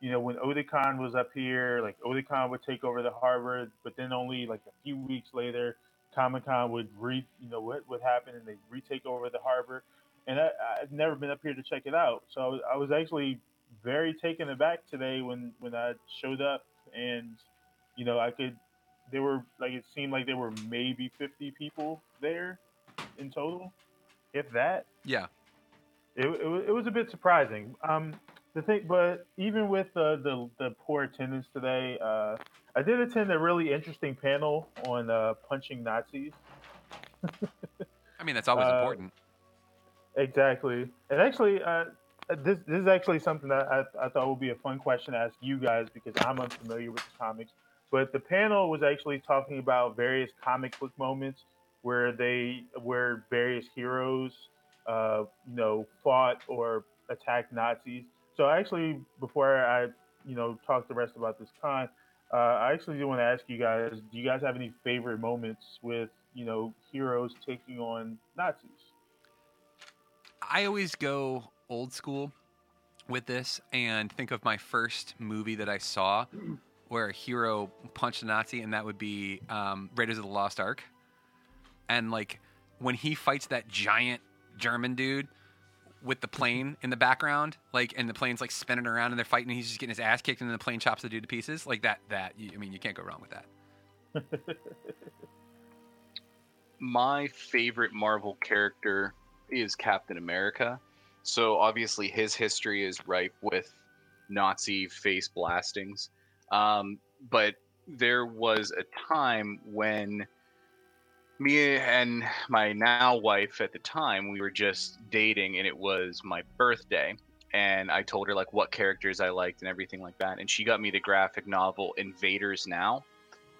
you know, when Otakon was up here, like Otakon would take over the harbor, but then only like a few weeks later, Comic Con would re, you know, what would happen and they retake over the harbor. And I, I've never been up here to check it out, so I was, I was actually very taken aback today when when I showed up, and you know, I could, there were like it seemed like there were maybe 50 people there in total, if that. Yeah. It, it, it was a bit surprising. Um, the thing, but even with uh, the the poor attendance today, uh, I did attend a really interesting panel on uh, punching Nazis. I mean, that's always Uh, important. Exactly, and actually, uh, this this is actually something that I, I thought would be a fun question to ask you guys because I'm unfamiliar with the comics. But the panel was actually talking about various comic book moments where they where various heroes, uh, you know, fought or attacked Nazis. So actually, before I you know talk the rest about this con, uh, I actually do want to ask you guys: Do you guys have any favorite moments with you know heroes taking on Nazis? I always go old school with this and think of my first movie that I saw where a hero punched a Nazi, and that would be um, Raiders of the Lost Ark. And like when he fights that giant German dude with the plane in the background, like and the plane's like spinning around and they're fighting, and he's just getting his ass kicked, and then the plane chops the dude to pieces. Like that, that you- I mean, you can't go wrong with that. my favorite Marvel character is Captain America. So obviously his history is ripe with Nazi face blastings. Um, but there was a time when me and my now wife at the time we were just dating and it was my birthday and I told her like what characters I liked and everything like that and she got me the graphic novel Invaders Now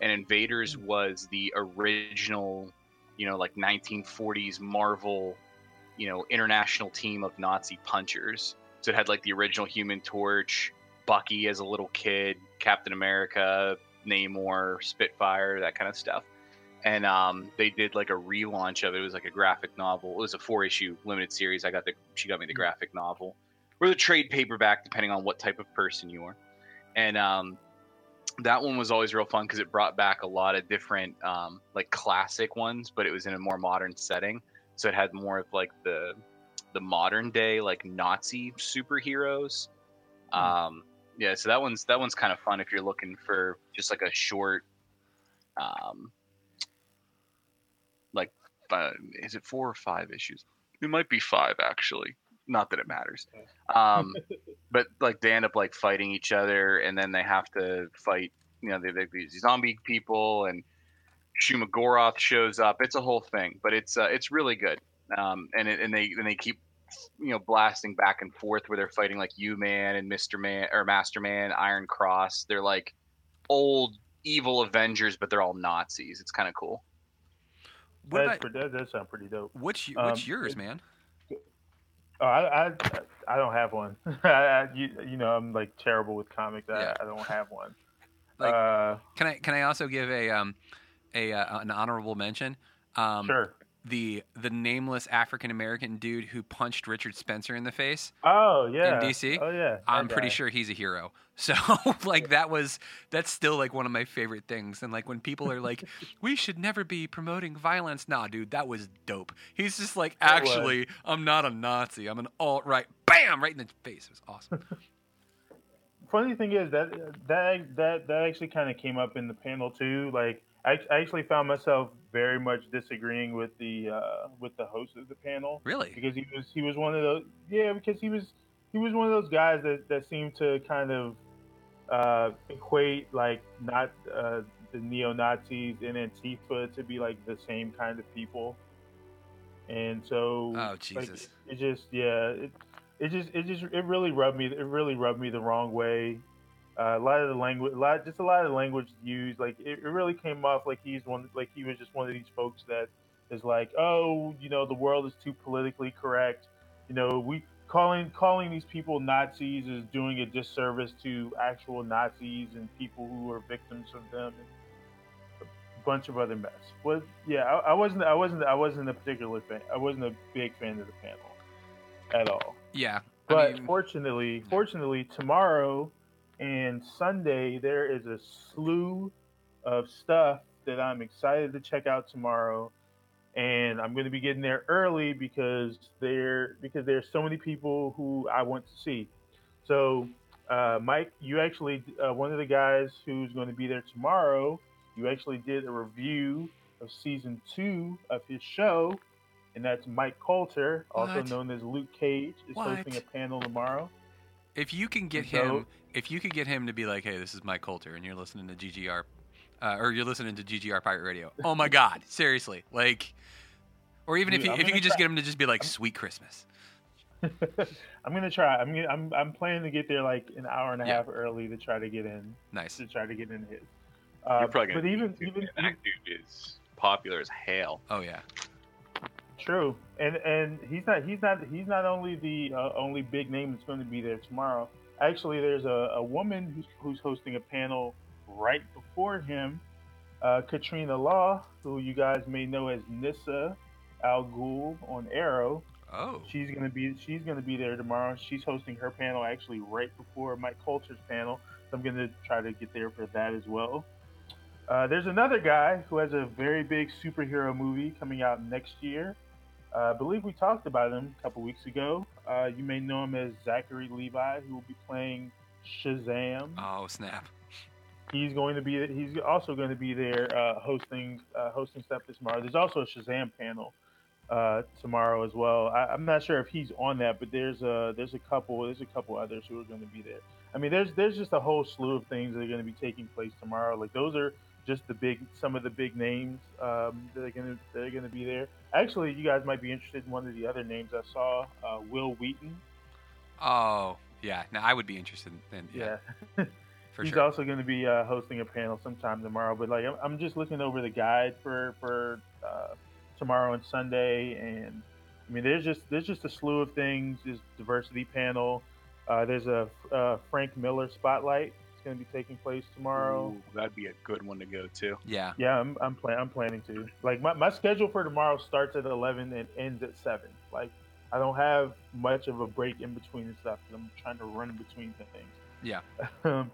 and Invaders was the original you know, like 1940s Marvel, you know, international team of Nazi punchers. So it had like the original Human Torch, Bucky as a little kid, Captain America, Namor, Spitfire, that kind of stuff. And um, they did like a relaunch of it. It was like a graphic novel. It was a four issue limited series. I got the she got me the graphic novel or the trade paperback, depending on what type of person you are. And um, that one was always real fun because it brought back a lot of different um, like classic ones, but it was in a more modern setting. So it had more of like the the modern day like Nazi superheroes. Um, yeah, so that one's that one's kind of fun if you're looking for just like a short, um, like uh, is it four or five issues? It might be five actually. Not that it matters. Um, but like they end up like fighting each other, and then they have to fight. You know, they, they these zombie people, and Shuma-Gorath shows up. It's a whole thing, but it's uh, it's really good. Um, and it, and they and they keep you know blasting back and forth where they're fighting like U Man and Mister Man or Master Man, Iron Cross. They're like old evil Avengers, but they're all Nazis. It's kind of cool. What That's about- pretty, that does sound pretty dope. What's y- Um, what's yours, man? Oh, I, I, I don't have one. I, I, you, you know, I'm like terrible with comics. I, Yeah. I don't have one. Like, uh, Can I can I also give a um a uh, an honorable mention? Um, Sure. The the nameless African American dude who punched Richard Spencer in the face. oh yeah. In DC. Oh yeah. I'm pretty sure he's a hero. So like that was that's still like one of my favorite things. And like when people are like, we should never be promoting violence. Nah, dude, that was dope. He's just like, actually, I'm not a Nazi. I'm an alt right. Bam, right in the face. It was awesome. Funny thing is that that that that actually kind of came up in the panel too. Like I, I actually found myself very much disagreeing with the uh, with the host of the panel. Really? Because he was he was one of those yeah because he was he was one of those guys that, that seemed to kind of uh, equate like not uh, the neo Nazis and Antifa to be like the same kind of people. And so Oh, like, Jesus. it just yeah it, it just it just it really rubbed me it really rubbed me the wrong way Uh, a lot of the language, a lot, just a lot of the language used, like it, it really came off like he's one, like he was just one of these folks that is like, oh, you know, the world is too politically correct. You know, we calling calling these people Nazis is doing a disservice to actual Nazis and people who are victims of them. And a bunch of other mess. But yeah, I, I wasn't, I wasn't, I wasn't a particular fan. I wasn't a big fan of the panel at all. Yeah. I But mean, fortunately, fortunately, tomorrow and Sunday there is a slew of stuff that I'm excited to check out tomorrow, and I'm going to be getting there early because there because there's so many people who I want to see. So, uh, Mike, you actually uh, one of the guys who's going to be there tomorrow. You actually did a review of season two of his show, and that's Mike Colter, also What? known as Luke Cage, is What? hosting a panel tomorrow. If you can get So- him, if you could get him to be like, "Hey, this is Mike Colter," and you're listening to GGR, uh, or you're listening to GGR Pirate Radio. Oh my God, seriously, like, or even if Dude, you, I'm if you gonna could just get him to just be like, "Sweet Christmas." I'm gonna try. I'm gonna, I'm I'm planning to get there like an hour and a Yeah. half early to try to get in. Nice. To try to get in his. Uh, You're probably gonna but even even man. that dude is popular as hell. Oh yeah. True, and and he's not he's not he's not only the uh, only big name that's going to be there tomorrow. Actually, there's a, a woman who's, who's hosting a panel right before him, uh, Katrina Law, who you guys may know as Nyssa Al Ghul on Arrow. Oh. She's gonna be she's gonna be there tomorrow. She's hosting her panel actually right before Mike Colter's panel. So I'm gonna try to get there for that as well. Uh, there's another guy who has a very big superhero movie coming out next year. Uh, I believe we talked about him a couple weeks ago. Uh, you may know him as Zachary Levi, who will be playing Shazam. Oh snap. He's going to be. He's also going to be there uh, hosting uh, hosting stuff this tomorrow. There's also a Shazam panel uh, tomorrow as well. I, I'm not sure if he's on that, but there's a there's a couple there's a couple others who are going to be there. I mean, there's there's just a whole slew of things that are going to be taking place tomorrow. Like those are just the big some of the big names um, that are going to that are going to be there. Actually, you guys might be interested in one of the other names I saw, uh, Wil Wheaton. Oh yeah. Now I would be interested in. Yeah. Yeah. For He's sure. also going to be uh, hosting a panel sometime tomorrow. But like, I'm, I'm just looking over the guide for for uh, tomorrow and Sunday, and I mean, there's just there's just a slew of things. There's diversity panel. Uh, there's a uh, Frank Miller spotlight. It's going to be taking place tomorrow. Ooh, that'd be a good one to go to. Yeah. Yeah, I'm I'm, plan- I'm planning to. Like my, my schedule for tomorrow starts at 11 and ends at 7. Like I don't have much of a break in between and stuff. 'cause I'm trying to run between the things. Yeah. Um,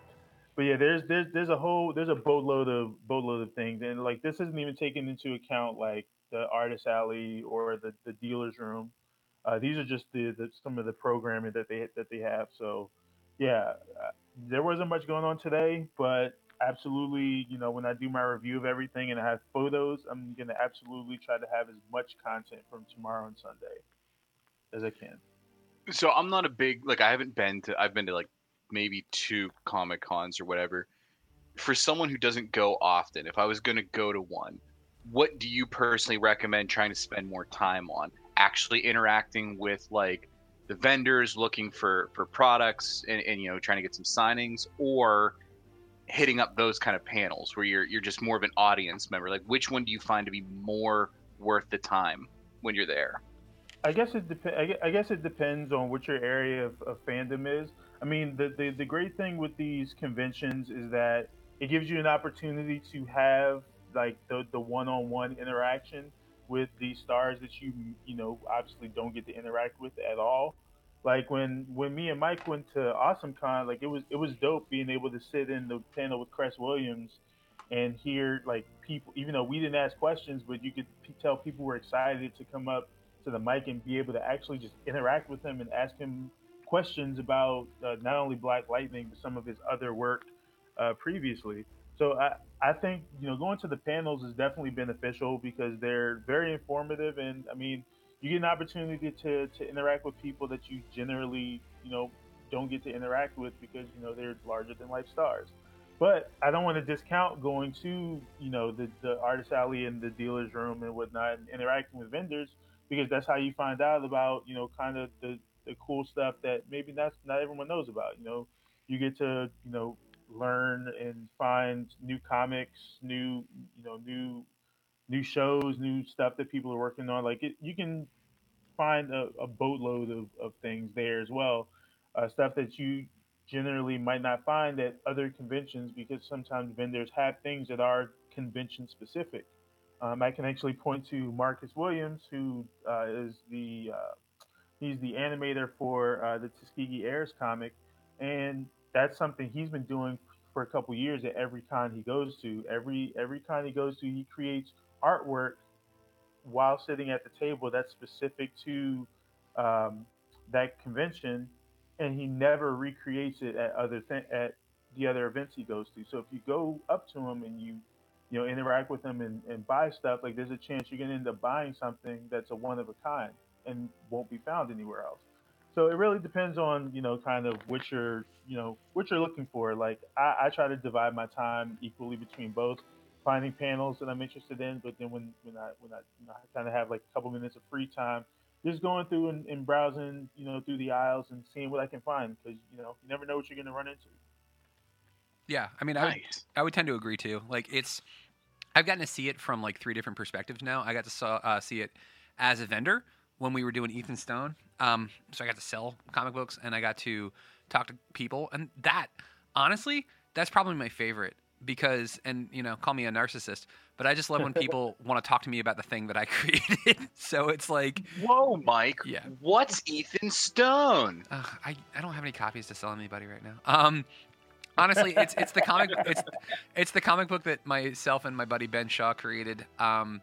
but yeah, there's there's there's a whole there's a boatload of boatload of things, and like this isn't even taken into account like the artist alley or the the dealer's room. Uh, these are just the, the some of the programming that they that they have. So yeah, uh, there wasn't much going on today, but absolutely, you know, when I do my review of everything and I have photos, I'm gonna absolutely try to have as much content from tomorrow and Sunday as I can. So I'm not a big like I haven't been to I've been to like maybe two comic cons or whatever. For someone who doesn't go often, if I was going to go to one, what do you personally recommend trying to spend more time on? Actually interacting with like the vendors, looking for for products, and, and you know trying to get some signings, or hitting up those kind of panels where you're you're just more of an audience member. Like which one do you find to be more worth the time when you're there? I guess it depends I guess it depends on what your area of, of fandom is. I mean, the, the the great thing with these conventions is that it gives you an opportunity to have like the the one-on-one interaction with these stars that you you know obviously don't get to interact with at all. Like when when me and Mike went to AwesomeCon, like it was it was dope being able to sit in the panel with Cress Williams and hear like people, even though we didn't ask questions, but you could p- tell people were excited to come up to the mic and be able to actually just interact with him and ask him questions about uh, not only Black Lightning but some of his other work uh, previously. So I, I think you know going to the panels is definitely beneficial because they're very informative and I mean you get an opportunity to, to interact with people that you generally you know don't get to interact with because you know they're larger than life stars. But I don't want to discount going to you know the, the artist alley and the dealer's room and whatnot and interacting with vendors because that's how you find out about you know kind of the, the cool stuff that maybe not not everyone knows about. You know, you get to you know learn and find new comics, new you know new new shows, new stuff that people are working on. Like it, you can find a, a boatload of, of things there as well, uh, stuff that you generally might not find at other conventions because sometimes vendors have things that are convention specific. Um, I can actually point to Marcus Williams, who uh, is the uh, he's the animator for uh, the Tuskegee Heirs comic, and that's something he's been doing for a couple years at every con he goes to. Every every con he goes to, he creates artwork while sitting at the table that's specific to um, that convention, and he never recreates it at other th- at the other events he goes to. So if you go up to him and you you know interact with him and, and buy stuff, like there's a chance you're gonna end up buying something that's a one of a kind and won't be found anywhere else. So it really depends on you know kind of what you're you know what you're looking for. Like I, I try to divide my time equally between both finding panels that I'm interested in, but then when when I when I, you know, I kind of have like a couple minutes of free time, just going through and, and browsing you know through the aisles and seeing what I can find because you know you never know what you're going to run into. Yeah, I mean, I would, I would tend to agree too. Like it's, I've gotten to see it from like three different perspectives now. I got to saw, uh, see it as a vendor when we were doing Ethan Stone. Um, so I got to sell comic books and I got to talk to people, and that honestly, that's probably my favorite because, and you know, call me a narcissist, but I just love when people want to talk to me about the thing that I created. so it's like, whoa, Mike, yeah, what's Ethan Stone? Uh, I I don't have any copies to sell anybody right now. Um, honestly, it's it's the comic it's it's the comic book that myself and my buddy Ben Shaw created. Um,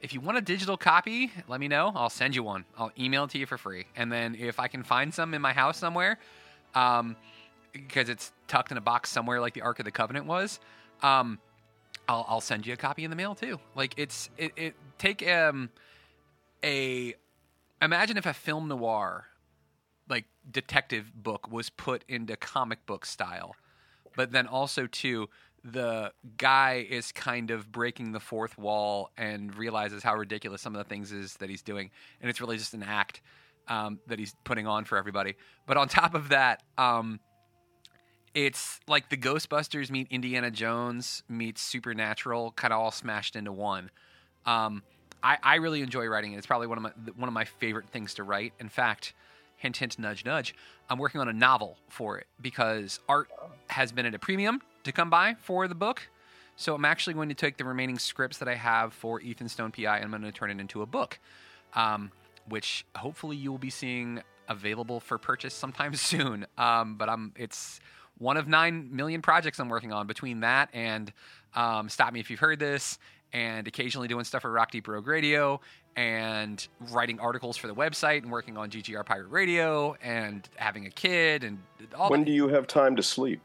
if you want a digital copy, let me know. I'll send you one. I'll email it to you for free. And then if I can find some in my house somewhere, um, because it's tucked in a box somewhere like the Ark of the Covenant was, um, I'll, I'll send you a copy in the mail too. Like it's it, it take um a imagine if a film noir like detective book was put into comic book style but then also too the guy is kind of breaking the fourth wall and realizes how ridiculous some of the things is that he's doing. And it's really just an act um, that he's putting on for everybody. But on top of that um, it's like the ghostbusters meet indiana jones meets supernatural kind of all smashed into one. Um, I, I really enjoy writing it. It's probably one of my one of my favorite things to write. In fact hint hint nudge nudge i'm working on a novel for it because art has been at a premium to come by for the book so i'm actually going to take the remaining scripts that i have for ethan stone pi and i'm going to turn it into a book um, which hopefully you will be seeing available for purchase sometime soon um, but i'm it's one of nine million projects i'm working on between that and um, stop me if you've heard this and occasionally doing stuff for Rock Deep Rogue Radio and writing articles for the website and working on GGR Pirate Radio and having a kid and all When that. do you have time to sleep?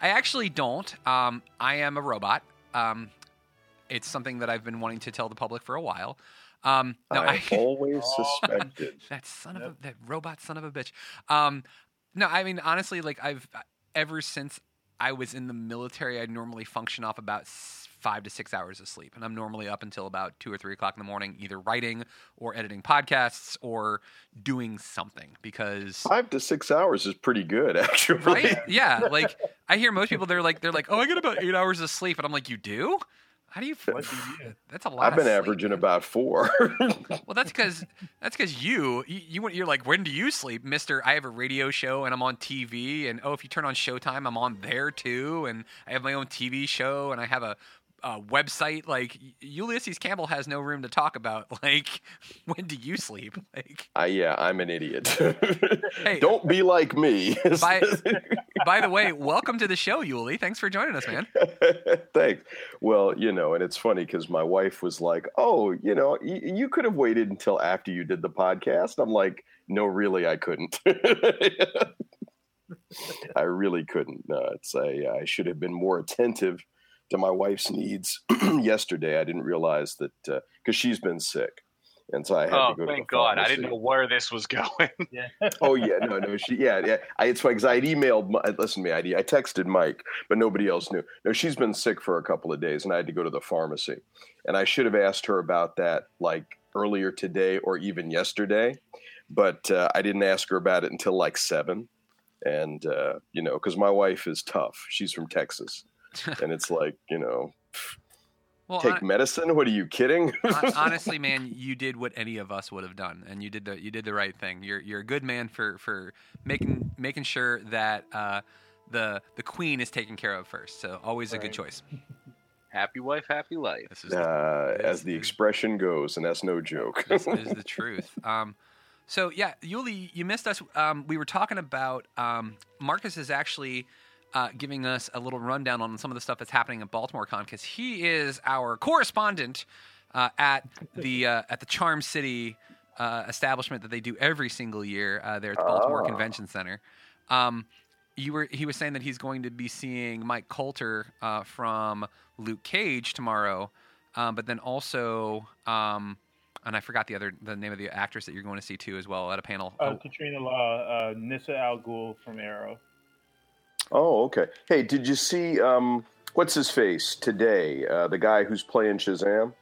I, I actually don't. Um, I am a robot. Um, it's something that I've been wanting to tell the public for a while. Um, no, I always suspected. that son of a that robot son of a bitch. Um, no, I mean honestly, like I've ever since I was in the military, I normally function off about s- five to six hours of sleep, and I'm normally up until about two or three o'clock in the morning, either writing or editing podcasts or doing something because Five to six hours is pretty good, actually. right? Yeah, like I hear most people they're like they're like, oh, I get about eight hours of sleep, and I'm like, you do? How do you? That's a lot. I've been of sleep. averaging about four. Well, that's because that's because you, you you you're like, when do you sleep, Mister? I have a radio show and I'm on TV, and oh, if you turn on Showtime, I'm on there too, and I have my own TV show and I have a, a website. Like Ulysses Campbell has no room to talk about. Like, when do you sleep? Like, I, yeah, I'm an idiot. hey, Don't be like me. by by the way, welcome to the show, Yuli. Thanks for joining us, man. Thanks. Well, you know, and it's funny because my wife was like, "Oh, you know, y- you could have waited until after you did the podcast." I'm like, "No, really, I couldn't. I really couldn't. Uh, it's I should have been more attentive to my wife's needs yesterday. I didn't realize that because she's been sick, and so I had Oh, to go to thank the God! I didn't know where this was going. Yeah. oh yeah, no, no, she, yeah, yeah. I, it's funny because I had emailed. Mi- Listen to me, I, I texted Mike, but nobody else knew. No, she's been sick for a couple of days, and I had to go to the pharmacy, and I should have asked her about that like earlier today or even yesterday, but uh, I didn't ask her about it until like seven. and uh, you know, because my wife is tough. She's from Texas, and it's like you know, Well, take I- medicine. What are you kidding? Honestly, man, you did what any of us would have done, and you did the you did the right thing. You're you're a good man for for making making sure that uh, the the queen is taken care of first. So always a good choice. Happy wife, happy life. This is uh, as the expression goes, and that's no joke. this is the truth. Um, so yeah, Yuli, you missed us. Um, we were talking about um, Marcus is actually uh, giving us a little rundown on some of the stuff that's happening at BaltimoreCon because he is our correspondent uh, at the uh, at the Charm City uh, establishment that they do every single year uh, there at the Baltimore Ah. Convention Center. Um, you were he was saying that he's going to be seeing Mike Colter uh, from Luke Cage tomorrow, um, but then also um, and I forgot the other the name of the actress that you're going to see too as well at a panel. Uh, Katrina Law, uh, Nyssa Al Ghul from Arrow. Oh, okay. Hey, did you see um, what's his face today? Uh, the guy who's playing Shazam.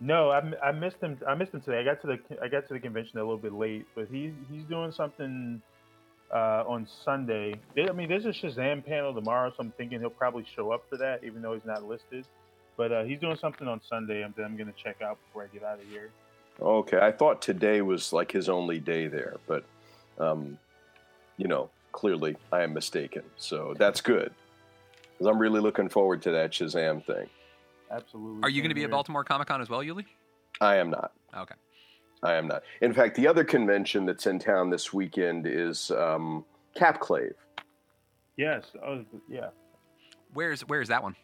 No, I, I missed him. I missed him today. I got to the I got to the convention a little bit late, but he's he's doing something uh, on Sunday. There- I mean, there's a Shazam panel tomorrow, so I'm thinking he'll probably show up for that, even though he's not listed. But uh, he's doing something on Sunday that I'm going to check out before I get out of here. Okay, I thought today was like his only day there, but um, you know, clearly I am mistaken. So that's good because I'm really looking forward to that Shazam thing. Absolutely. Are you going to be at. Baltimore Comic Con as well, Yuli? I am not. Okay. I am not. In fact, the other convention that's in town this weekend is um, Capclave. Yes. Oh, yeah. Where's where's that one?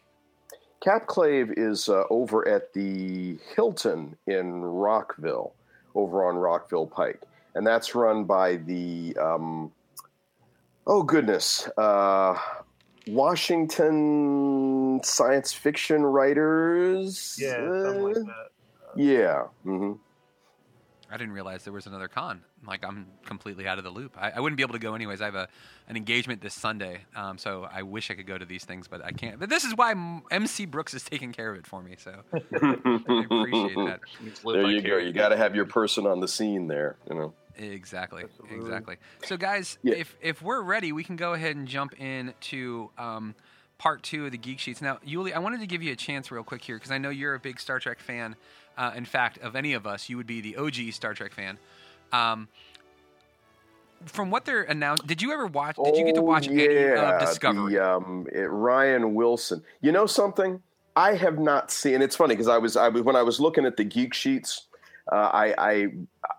Capclave is uh, over at the Hilton in Rockville, over on Rockville Pike, and that's run by the um, oh goodness, uh, Washington science fiction writers. Yeah, something like Uh, that. yeah. hmm I didn't realize there was another con. Like I'm completely out of the loop. I, I wouldn't be able to go anyways. I have a an engagement this Sunday, um, so I wish I could go to these things, but I can't. But this is why MC Brooks is taking care of it for me. So I appreciate that. There you go. You got to have your person on the scene there. You know. Exactly. Exactly. So, guys, if if we're ready, we can go ahead and jump into um, part two of the Geek Sheets. Now, Yuli, I wanted to give you a chance real quick here because I know you're a big Star Trek fan. Uh, in fact, of any of us, you would be the OG Star Trek fan. Um, from what they're announced, did you ever watch? Did you get to watch any of Discovery? The, um, it- Rainn Wilson. You know something? I have not seen. It's funny because I was, I was when I was looking at the geek sheets, uh, I, I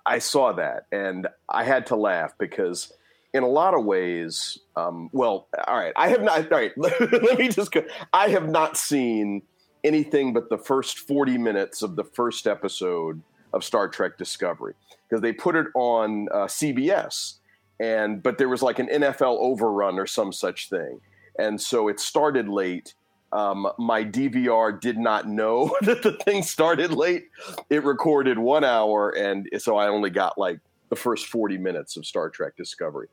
I saw that and I had to laugh because in a lot of ways, um, well, all right, I have not. All right, let me just go. I have not seen anything but the first forty minutes of the first episode of Star Trek Discovery because they put it on uh, CBS and but there was like an NFL overrun or some such thing, and so it started late. Um, my DVR did not know that the thing started late. It recorded one hour, and so I only got like the first forty minutes of Star Trek Discovery.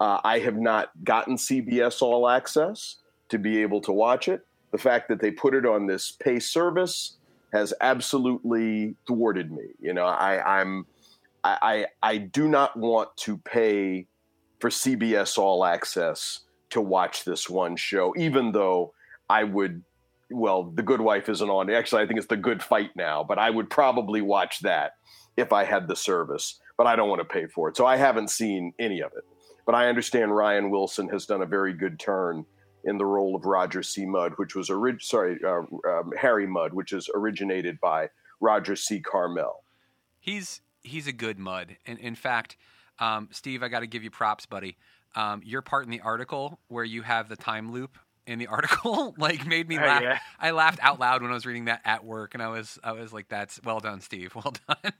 Uh, I have not gotten CBS All Access to be able to watch it. The fact that they put it on this pay service has absolutely thwarted me. You know, I, I'm I, I I do not want to pay for CBS All Access to watch this one show, even though I would. Well, The Good Wife isn't on. Actually, I think it's The Good Fight now, but I would probably watch that if I had the service. But I don't want to pay for it, so I haven't seen any of it. But I understand Rainn Wilson has done a very good turn in the role of Roger C. Mudd, which was orig- sorry uh, um, Harry Mudd, which is originated by Roger C. Carmel. He's he's a good Mudd. And in fact, um, Steve, I got to give you props, buddy. Um, your part in the article where you have the time loop in the article like made me Oh, laugh. yeah. I laughed out loud when I was reading that at work, and I was I was like, "That's well done, Steve. Well done."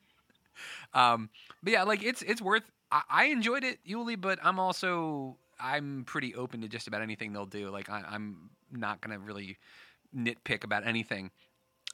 um, but yeah, like it's it's worth. I, I enjoyed it, Yuli, but I'm also I'm pretty open to just about anything they'll do. Like I, I'm not gonna really nitpick about anything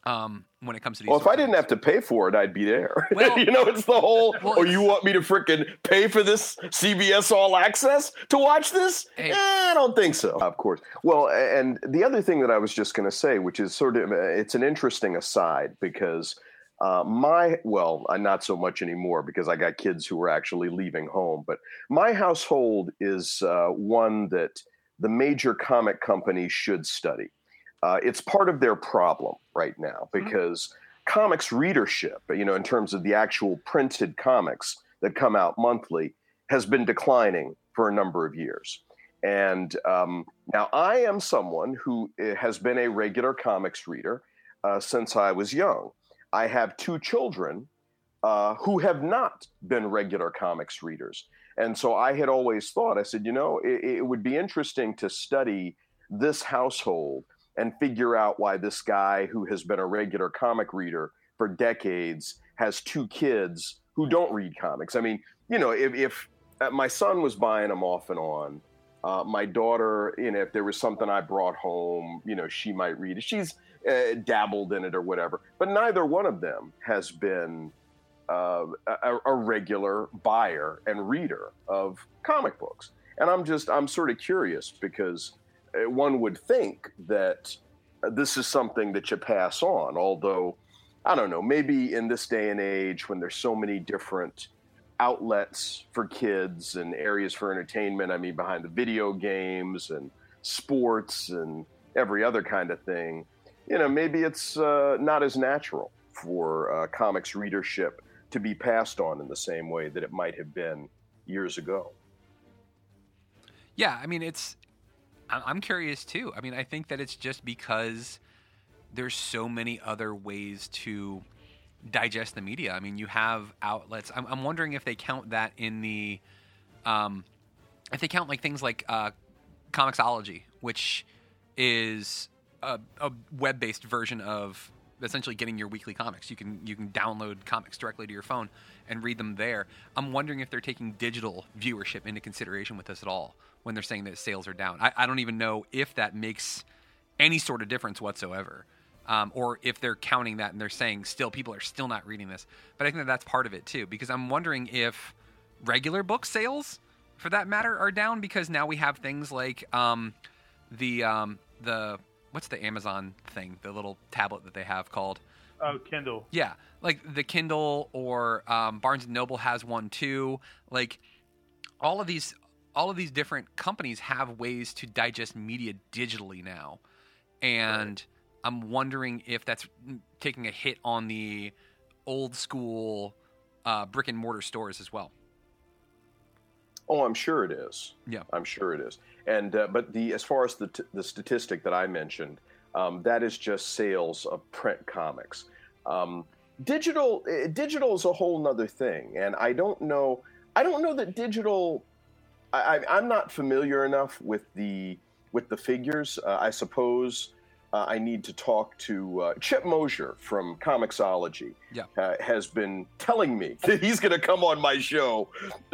um, when it comes to these. Well, if I didn't have to pay for it, I'd be there. Well- you know, it's the whole. Well, oh, you want me to frickin' pay for this CBS All Access to watch this? Hey. Eh, I don't think so. Of course. Well, and the other thing that I was just going to say, which is sort of, uh, it's an interesting aside because Uh, my well, uh, not so much anymore because I got kids who are actually leaving home. But my household is uh, one that the major comic companies should study. Uh, it's part of their problem right now because comics readership, you know, in terms of the actual printed comics that come out monthly, has been declining for a number of years. And um, now I am someone who eh, has been a regular comics reader uh, since I was young. I have two children uh, who have not been regular comics readers. And so I had always thought, I said, you know, it, it would be interesting to study this household and figure out why this guy who has been a regular comic reader for decades has two kids who don't read comics. I mean, you know, if, if uh, my son was buying them off and on, uh, my daughter, you know, if there was something I brought home, you know, she might read it. She's uh, dabbled in it or whatever, but neither one of them has been uh, a, a regular buyer and reader of comic books. And I'm just, I'm sort of curious because one would think that this is something that you pass on, although I don't know, maybe in this day and age when there's so many different outlets for kids and areas for entertainment. I mean, behind the video games and sports and every other kind of thing, you know, maybe it's uh, not as natural for uh, comics readership to be passed on in the same way that it might have been years ago. Yeah, I mean, it's. I'm curious too. I mean, I think that it's just because there's so many other ways to digest the media. I mean, you have outlets. I'm, I'm wondering if they count that in the, um, if they count like things like uh, Comixology, which is a, a web-based version of essentially getting your weekly comics. You can you can download comics directly to your phone and read them there. I'm wondering if they're taking digital viewership into consideration with this at all when they're saying that sales are down. I, I don't even know if that makes any sort of difference whatsoever um, or if they're counting that and they're saying still people are still not reading this. But I think that that's part of it too, because I'm wondering if regular book sales, for that matter, are down because now we have things like um, the um, the what's the Amazon thing, the little tablet that they have called. Oh, Kindle. Yeah, like the Kindle or um, Barnes and Noble has one too. Like all of these, all of these different companies have ways to digest media digitally now, and I'm wondering if that's taking a hit on the old school uh, brick and mortar stores as well. Oh, I'm sure it is. Yeah, I'm sure it is. And uh, but the as far as the t- the statistic that I mentioned, um, that is just sales of print comics. Um, digital uh, digital is a whole other thing, and I don't know. I don't know that digital. I, I, I'm not familiar enough with the with the figures. Uh, I suppose uh, I need to talk to uh, Chip Mosher from Comixology. Yeah. Uh, has been telling me that he's going to come on my show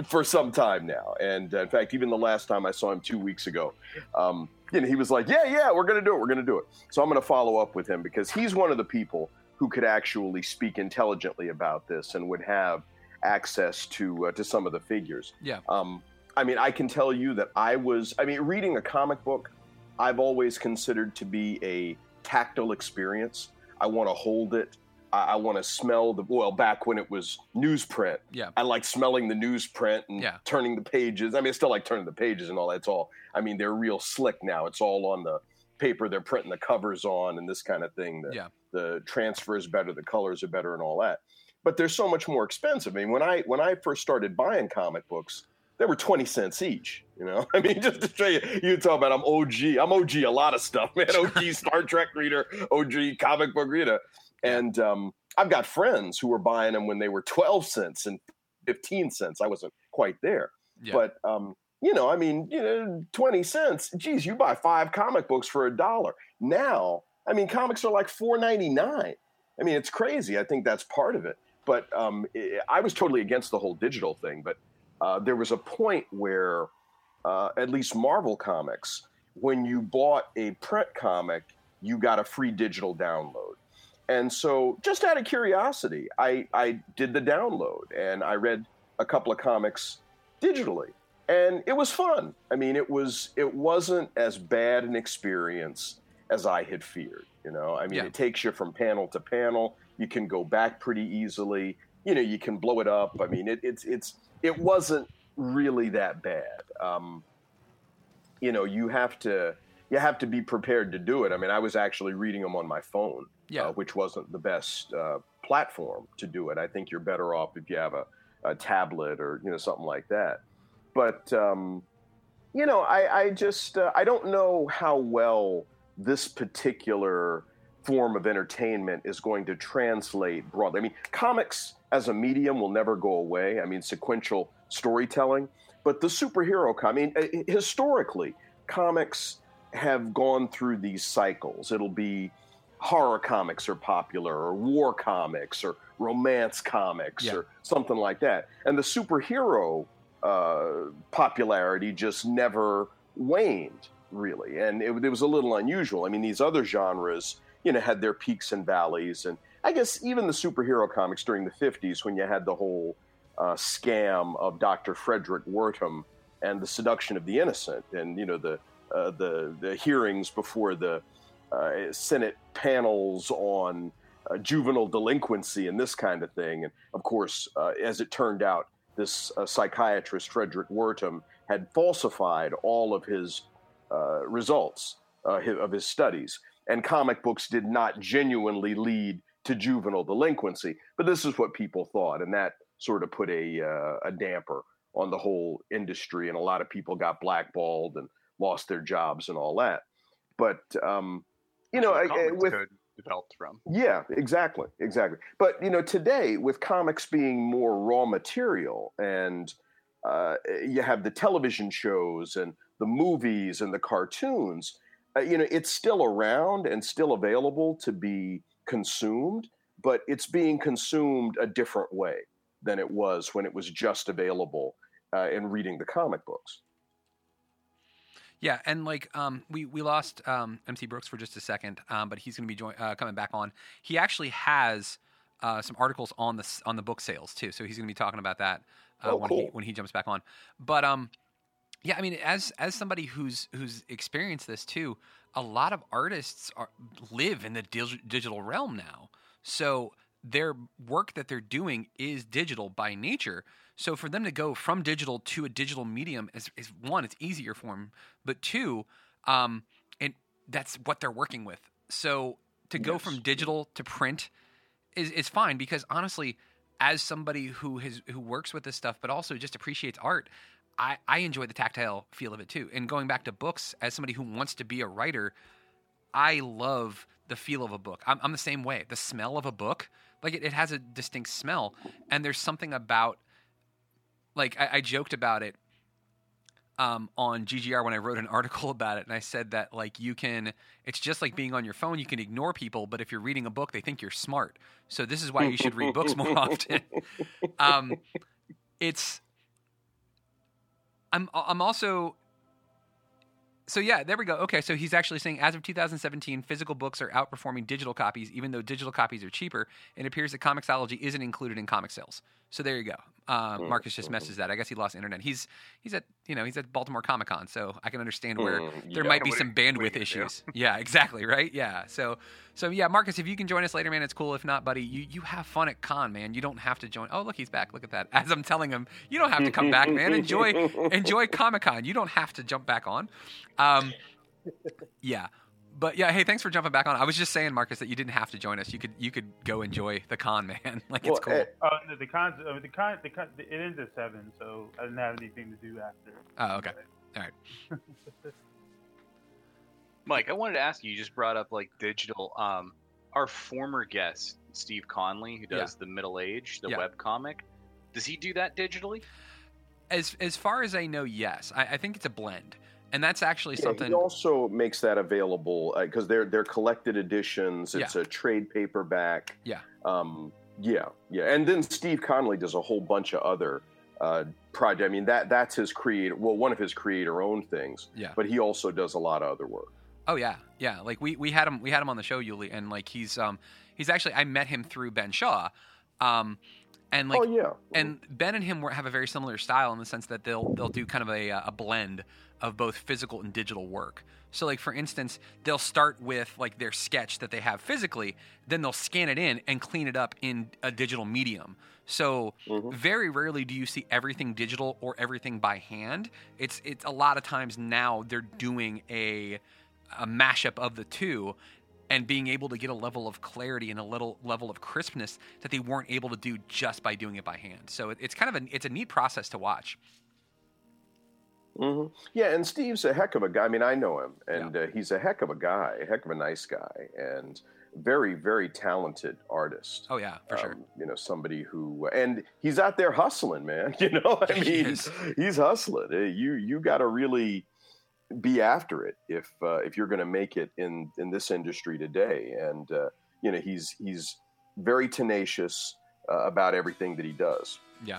for some time now. And uh, in fact, even the last time I saw him two weeks ago, um, you know, he was like, "Yeah, yeah, we're going to do it. We're going to do it." So I'm going to follow up with him because he's one of the people who could actually speak intelligently about this and would have access to uh, to some of the figures. Yeah. Um, I mean, I can tell you that I was. I mean, reading a comic book I've always considered to be a tactile experience. I want to hold it. I, I want to smell the well. Back when it was newsprint, Yeah. I like smelling the newsprint and Yeah. turning the pages. I mean, I still like turning the pages and all that's all. I mean, they're real slick now. It's all on the paper they're printing the covers on and this kind of thing. The, Yeah. the transfer is better, the colors are better, and all that. But they're so much more expensive. I mean, when I when I first started buying comic books, they were twenty cents each. You know, I mean, just to show you, you talk about I'm OG. I'm OG a lot of stuff, man. OG Star Trek reader, OG comic book reader, and um, I've got friends who were buying them when they were twelve cents and fifteen cents. I wasn't quite there, Yeah. but um, you know, I mean, you know, twenty cents. Geez, you buy five comic books for a dollar now. I mean, comics are like four ninety nine. I mean, it's crazy. I think that's part of it. But um, I- I was totally against the whole digital thing. But uh, there was a point where, uh, at least Marvel Comics, when you bought a print comic, you got a free digital download. And so, just out of curiosity, I, I did the download and I read a couple of comics digitally, and it was fun. I mean, it was it wasn't as bad an experience as I had feared. You know, I mean, Yeah. it takes you from panel to panel. You can go back pretty easily. You know, you can blow it up. I mean, it, it's it's it wasn't really that bad. Um, you know, you have to you have to be prepared to do it. I mean, I was actually reading them on my phone, Yeah. uh, which wasn't the best uh, platform to do it. I think you're better off if you have a, a tablet or you know something like that. But um, you know, I, I just uh, I don't know how well this particular form of entertainment is going to translate broadly. I mean, comics as a medium will never go away. I mean, sequential storytelling, but the superhero I mean, uh, historically, comics have gone through these cycles. It'll be horror comics are popular, or war comics, or romance comics, Yeah. or something like that. And the superhero uh, popularity just never waned, really. And it, it was a little unusual. I mean, these other genres, you know, had their peaks and valleys. And I guess even the superhero comics during the 50s, when you had the whole uh, scam of Dr. Fredric Wertham and the seduction of the innocent, and, you know, the, uh, the, the hearings before the uh, Senate panels on uh, juvenile delinquency and this kind of thing. And of course, uh, as it turned out, this uh, psychiatrist, Fredric Wertham, had falsified all of his results of his studies. And comic books did not genuinely lead to juvenile delinquency. But this is what people thought. And that sort of put a, uh, a damper on the whole industry. And a lot of people got blackballed and lost their jobs and all that. But, um, you know, That's I- I- with. developed from. Yeah, exactly, exactly. But you know, today with comics being more raw material, and uh, you have the television shows and the movies and the cartoons, uh, you know, it's still around and still available to be consumed, but it's being consumed a different way than it was when it was just available uh, in reading the comic books. Yeah, and like um, we we lost um, MC Brooks for just a second, um, but he's going to be join- uh, coming back on. He actually has uh, some articles on the on the book sales too, so he's going to be talking about that uh, Oh, when he when he jumps back on. But um, yeah, I mean, as as somebody who's who's experienced this too, a lot of artists are live in the dig- digital realm now, so their work that they're doing is digital by nature. So for them to go from digital to a digital medium is, is one, it's easier for them, but two, um, and that's what they're working with. So to go from digital to print is is fine because honestly, as somebody who has who works with this stuff, but also just appreciates art, I, I enjoy the tactile feel of it too. And going back to books, as somebody who wants to be a writer, I love the feel of a book. I'm, I'm the same way. The smell of a book, like it, it has a distinct smell, and there's something about, like I, I joked about it um, on GGR when I wrote an article about it, and I said that like you can, it's just like being on your phone. You can ignore people, but if you're reading a book, they think you're smart. So this is why you should read books more often. um, it's, I'm I'm also so yeah, there we go. Okay, so he's actually saying as of 2017, physical books are outperforming digital copies, even though digital copies are cheaper. It appears that Comixology isn't included in comic sales. So there you go. Uh, Marcus just messes that. I guess he lost internet. He's he's at you know he's at Baltimore Comic Con, so I can understand where Mm, there might be some are- what are you bandwidth do? issues. yeah, exactly. Right. Yeah. So so yeah, Marcus, if you can join us later, man, it's cool. If not, buddy, you you have fun at con, man. You don't have to join. Oh, look, he's back. Look at that. As I'm telling him, you don't have to come back, man. Enjoy enjoy Comic Con. You don't have to jump back on. Um, yeah. But yeah, hey, thanks for jumping back on. I was just saying, Marcus, that you didn't have to join us. You could you could go enjoy the con, man. like it's cool. eh, Oh, no, the con, uh, the con, the con, it ends at seven, so I didn't have anything to do after. oh, okay. All right. Mike, I wanted to ask you. You just brought up like digital. Um, our former guest Steve Conley, who Yeah. does the Middle Age, the Yeah. web comic, does he do that digitally? As as far as I know, yes. I, I think it's a blend, and that's actually Yeah, something. He also makes that available because they're they're collected editions. It's a trade paperback. Yeah. Um, yeah, yeah, and then Steve Conley does a whole bunch of other uh, project. I mean that that's his creator. Well, one of his creator-owned things. Yeah. But he also does a lot of other work. Oh yeah, yeah. Like we, we had him we had him on the show, Yuli, and like he's um he's actually I met him through Ben Shaw, um, And oh, like, oh yeah, and Ben and him were- have a very similar style in the sense that they'll they'll do kind of a, a blend of both physical and digital work. So like for instance, they'll start with like their sketch that they have physically, then they'll scan it in and clean it up in a digital medium. So mm-hmm. very rarely do you see everything digital or everything by hand. It's it's a lot of times now they're doing a a mashup of the two and being able to get a level of clarity and a little level of crispness that they weren't able to do just by doing it by hand. So it, it's kind of a it's a neat process to watch. hmm Yeah, and Steve's a heck of a guy. I mean, I know him, and uh, he's a heck of a guy, a heck of a nice guy, and very, very talented artist. Oh yeah, for sure. Um, you know, somebody who, and he's out there hustling, man. You know, I mean, he's hustling. Uh, You you got to really be after it if uh, if you're going to make it in in this industry today. And uh, you know, he's he's very tenacious uh, about everything that he does. Yeah,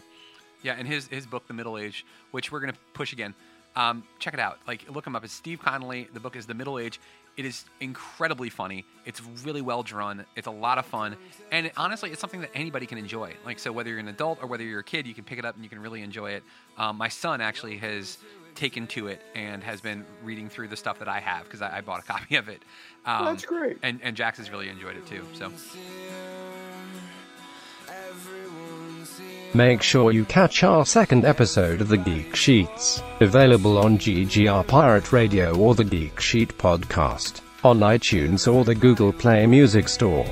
yeah, and his his book, The Middle Age, which we're gonna push again. Um, check it out. Like, look him up. It's Steve Connolly. The book is The Middle Age. It is incredibly funny. It's really well drawn. It's a lot of fun, and honestly, it's something that anybody can enjoy. Like, so whether you're an adult or whether you're a kid, you can pick it up and you can really enjoy it. Um, my son actually has taken to it and has been reading through the stuff that I have because I, I bought a copy of it. Um, That's great. And and Jax has really enjoyed it too. So. Make sure you catch our second episode of the Geek Sheets, available on GGR Pirate Radio or the Geek Sheet Podcast, on iTunes or the Google Play Music Store.